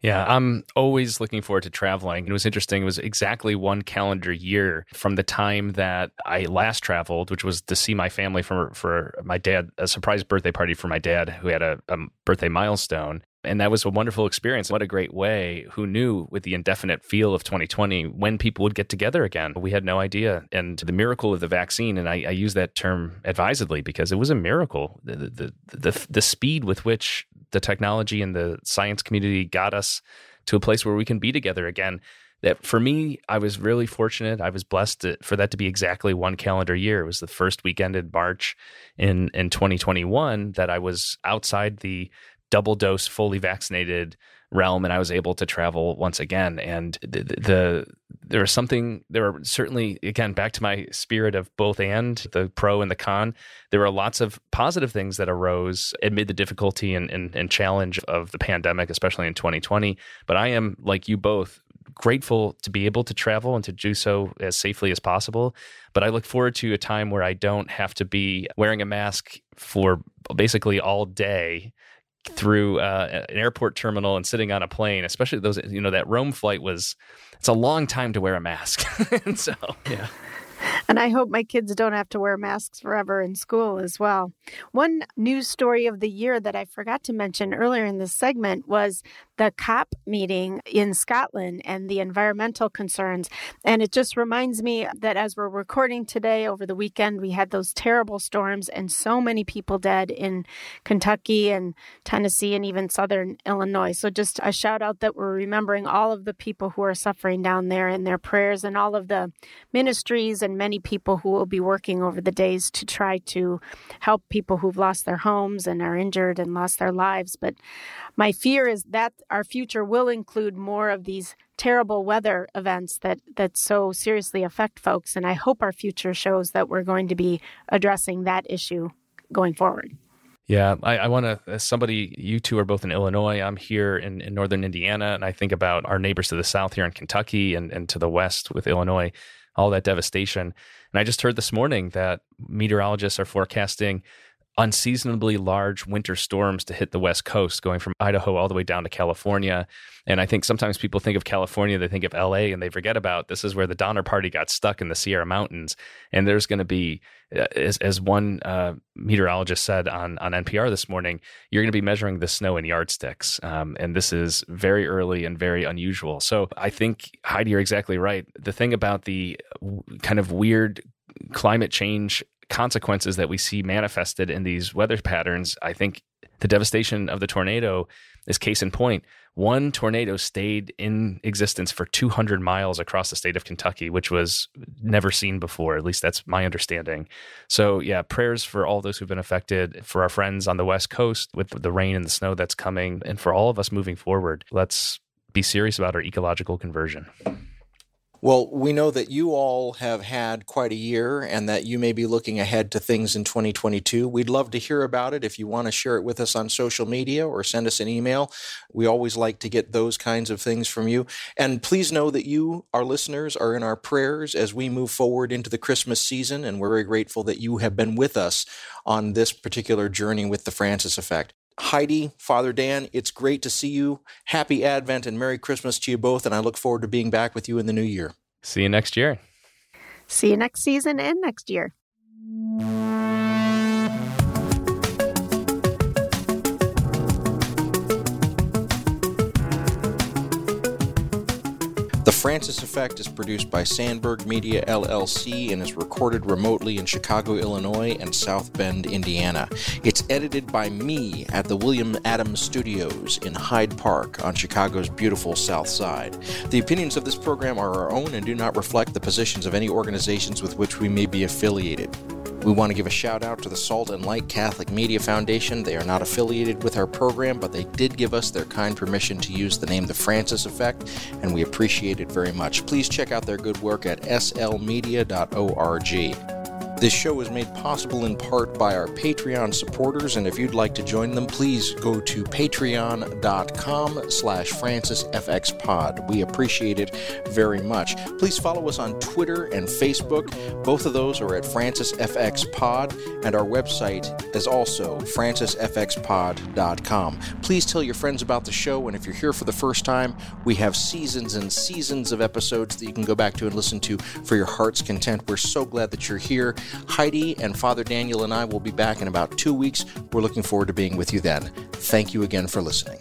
Yeah, I'm always looking forward to traveling. It was interesting. It was exactly one calendar year from the time that I last traveled, which was to see my family for for my dad, a surprise birthday party for my dad who had a, a birthday milestone. And that was a wonderful experience. What a great way. Who knew with the indefinite feel of 2020 when people would get together again? We had no idea. And the miracle of the vaccine, and I, I use that term advisedly because it was a miracle. The, the, the, the speed with which the technology and the science community got us to a place where we can be together again that for me, I was really fortunate. I was blessed to, for that to be exactly one calendar year. It was the first weekend in March in in 2021 that I was outside the double dose, fully vaccinated realm, and I was able to travel once again. And the, the there was something there were certainly again back to my spirit of both and the pro and the con. There were lots of positive things that arose amid the difficulty and, and, and challenge of the pandemic, especially in 2020. But I am like you both grateful to be able to travel and to do so as safely as possible. But I look forward to a time where I don't have to be wearing a mask for basically all day through uh, an airport terminal and sitting on a plane, especially those, you know, that Rome flight was, it's a long time to wear a mask. and so, yeah. And I hope my kids don't have to wear masks forever in school as well. One news story of the year that I forgot to mention earlier in this segment was the COP meeting in Scotland and the environmental concerns. And it just reminds me that as we're recording today over the weekend, we had those terrible storms and so many people dead in Kentucky and Tennessee and even southern Illinois. So just a shout out that we're remembering all of the people who are suffering down there and their prayers and all of the ministries and many people who will be working over the days to try to help people who've lost their homes and are injured and lost their lives. But my fear is that our future will include more of these terrible weather events that that so seriously affect folks and I hope our future shows that we're going to be addressing that issue going forward. Yeah, I, I want to, as somebody, you two are both in Illinois. I'm here in, in northern Indiana, and I think about our neighbors to the south here in Kentucky and, and to the west with Illinois, all that devastation. And I just heard this morning that meteorologists are forecasting unseasonably large winter storms to hit the West Coast, going from Idaho all the way down to California. And I think sometimes people think of California, they think of LA, and they forget about this is where the Donner Party got stuck in the Sierra Mountains. And there's going to be, uh, as, as one uh, meteorologist said on, on NPR this morning, you're going to be measuring the snow in yardsticks. Um, and this is very early and very unusual. So I think, Heidi, you're exactly right. The thing about the kind of weird climate change consequences that we see manifested in these weather patterns, I think the devastation of the tornado is case in point. One tornado stayed in existence for 200 miles across the state of Kentucky, which was never seen before. At least that's my understanding. So, yeah, prayers for all those who've been affected, for our friends on the West Coast with the rain and the snow that's coming, and for all of us moving forward. Let's be serious about our ecological conversion. Well, we know that you all have had quite a year and that you may be looking ahead to things in 2022. We'd love to hear about it. If you want to share it with us on social media or send us an email, we always like to get those kinds of things from you. And please know that you, our listeners, are in our prayers as we move forward into the Christmas season. And we're very grateful that you have been with us on this particular journey with the Francis Effect. Heidi, Father Dan, it's great to see you. Happy Advent and Merry Christmas to you both, and I look forward to being back with you in the new year. See you next year. See you next season and next year. Francis Effect is produced by Sandberg Media LLC and is recorded remotely in Chicago, Illinois and South Bend, Indiana. It's edited by me at the William Adams Studios in Hyde Park on Chicago's beautiful South Side. The opinions of this program are our own and do not reflect the positions of any organizations with which we may be affiliated. We want to give a shout out to the Salt and Light Catholic Media Foundation. They are not affiliated with our program, but they did give us their kind permission to use the name The Francis Effect, and we appreciate it very much. Please check out their good work at slmedia.org. This show is made possible in part by our Patreon supporters, and if you'd like to join them, please go to patreon.com slash francisfxpod. We appreciate it very much. Please follow us on Twitter and Facebook. Both of those are at francisfxpod, and our website is also francisfxpod.com. Please tell your friends about the show, and if you're here for the first time, we have seasons and seasons of episodes that you can go back to and listen to for your heart's content. We're so glad that you're here. Heidi and Father Daniel and I will be back in about two weeks. We're looking forward to being with you then. Thank you again for listening.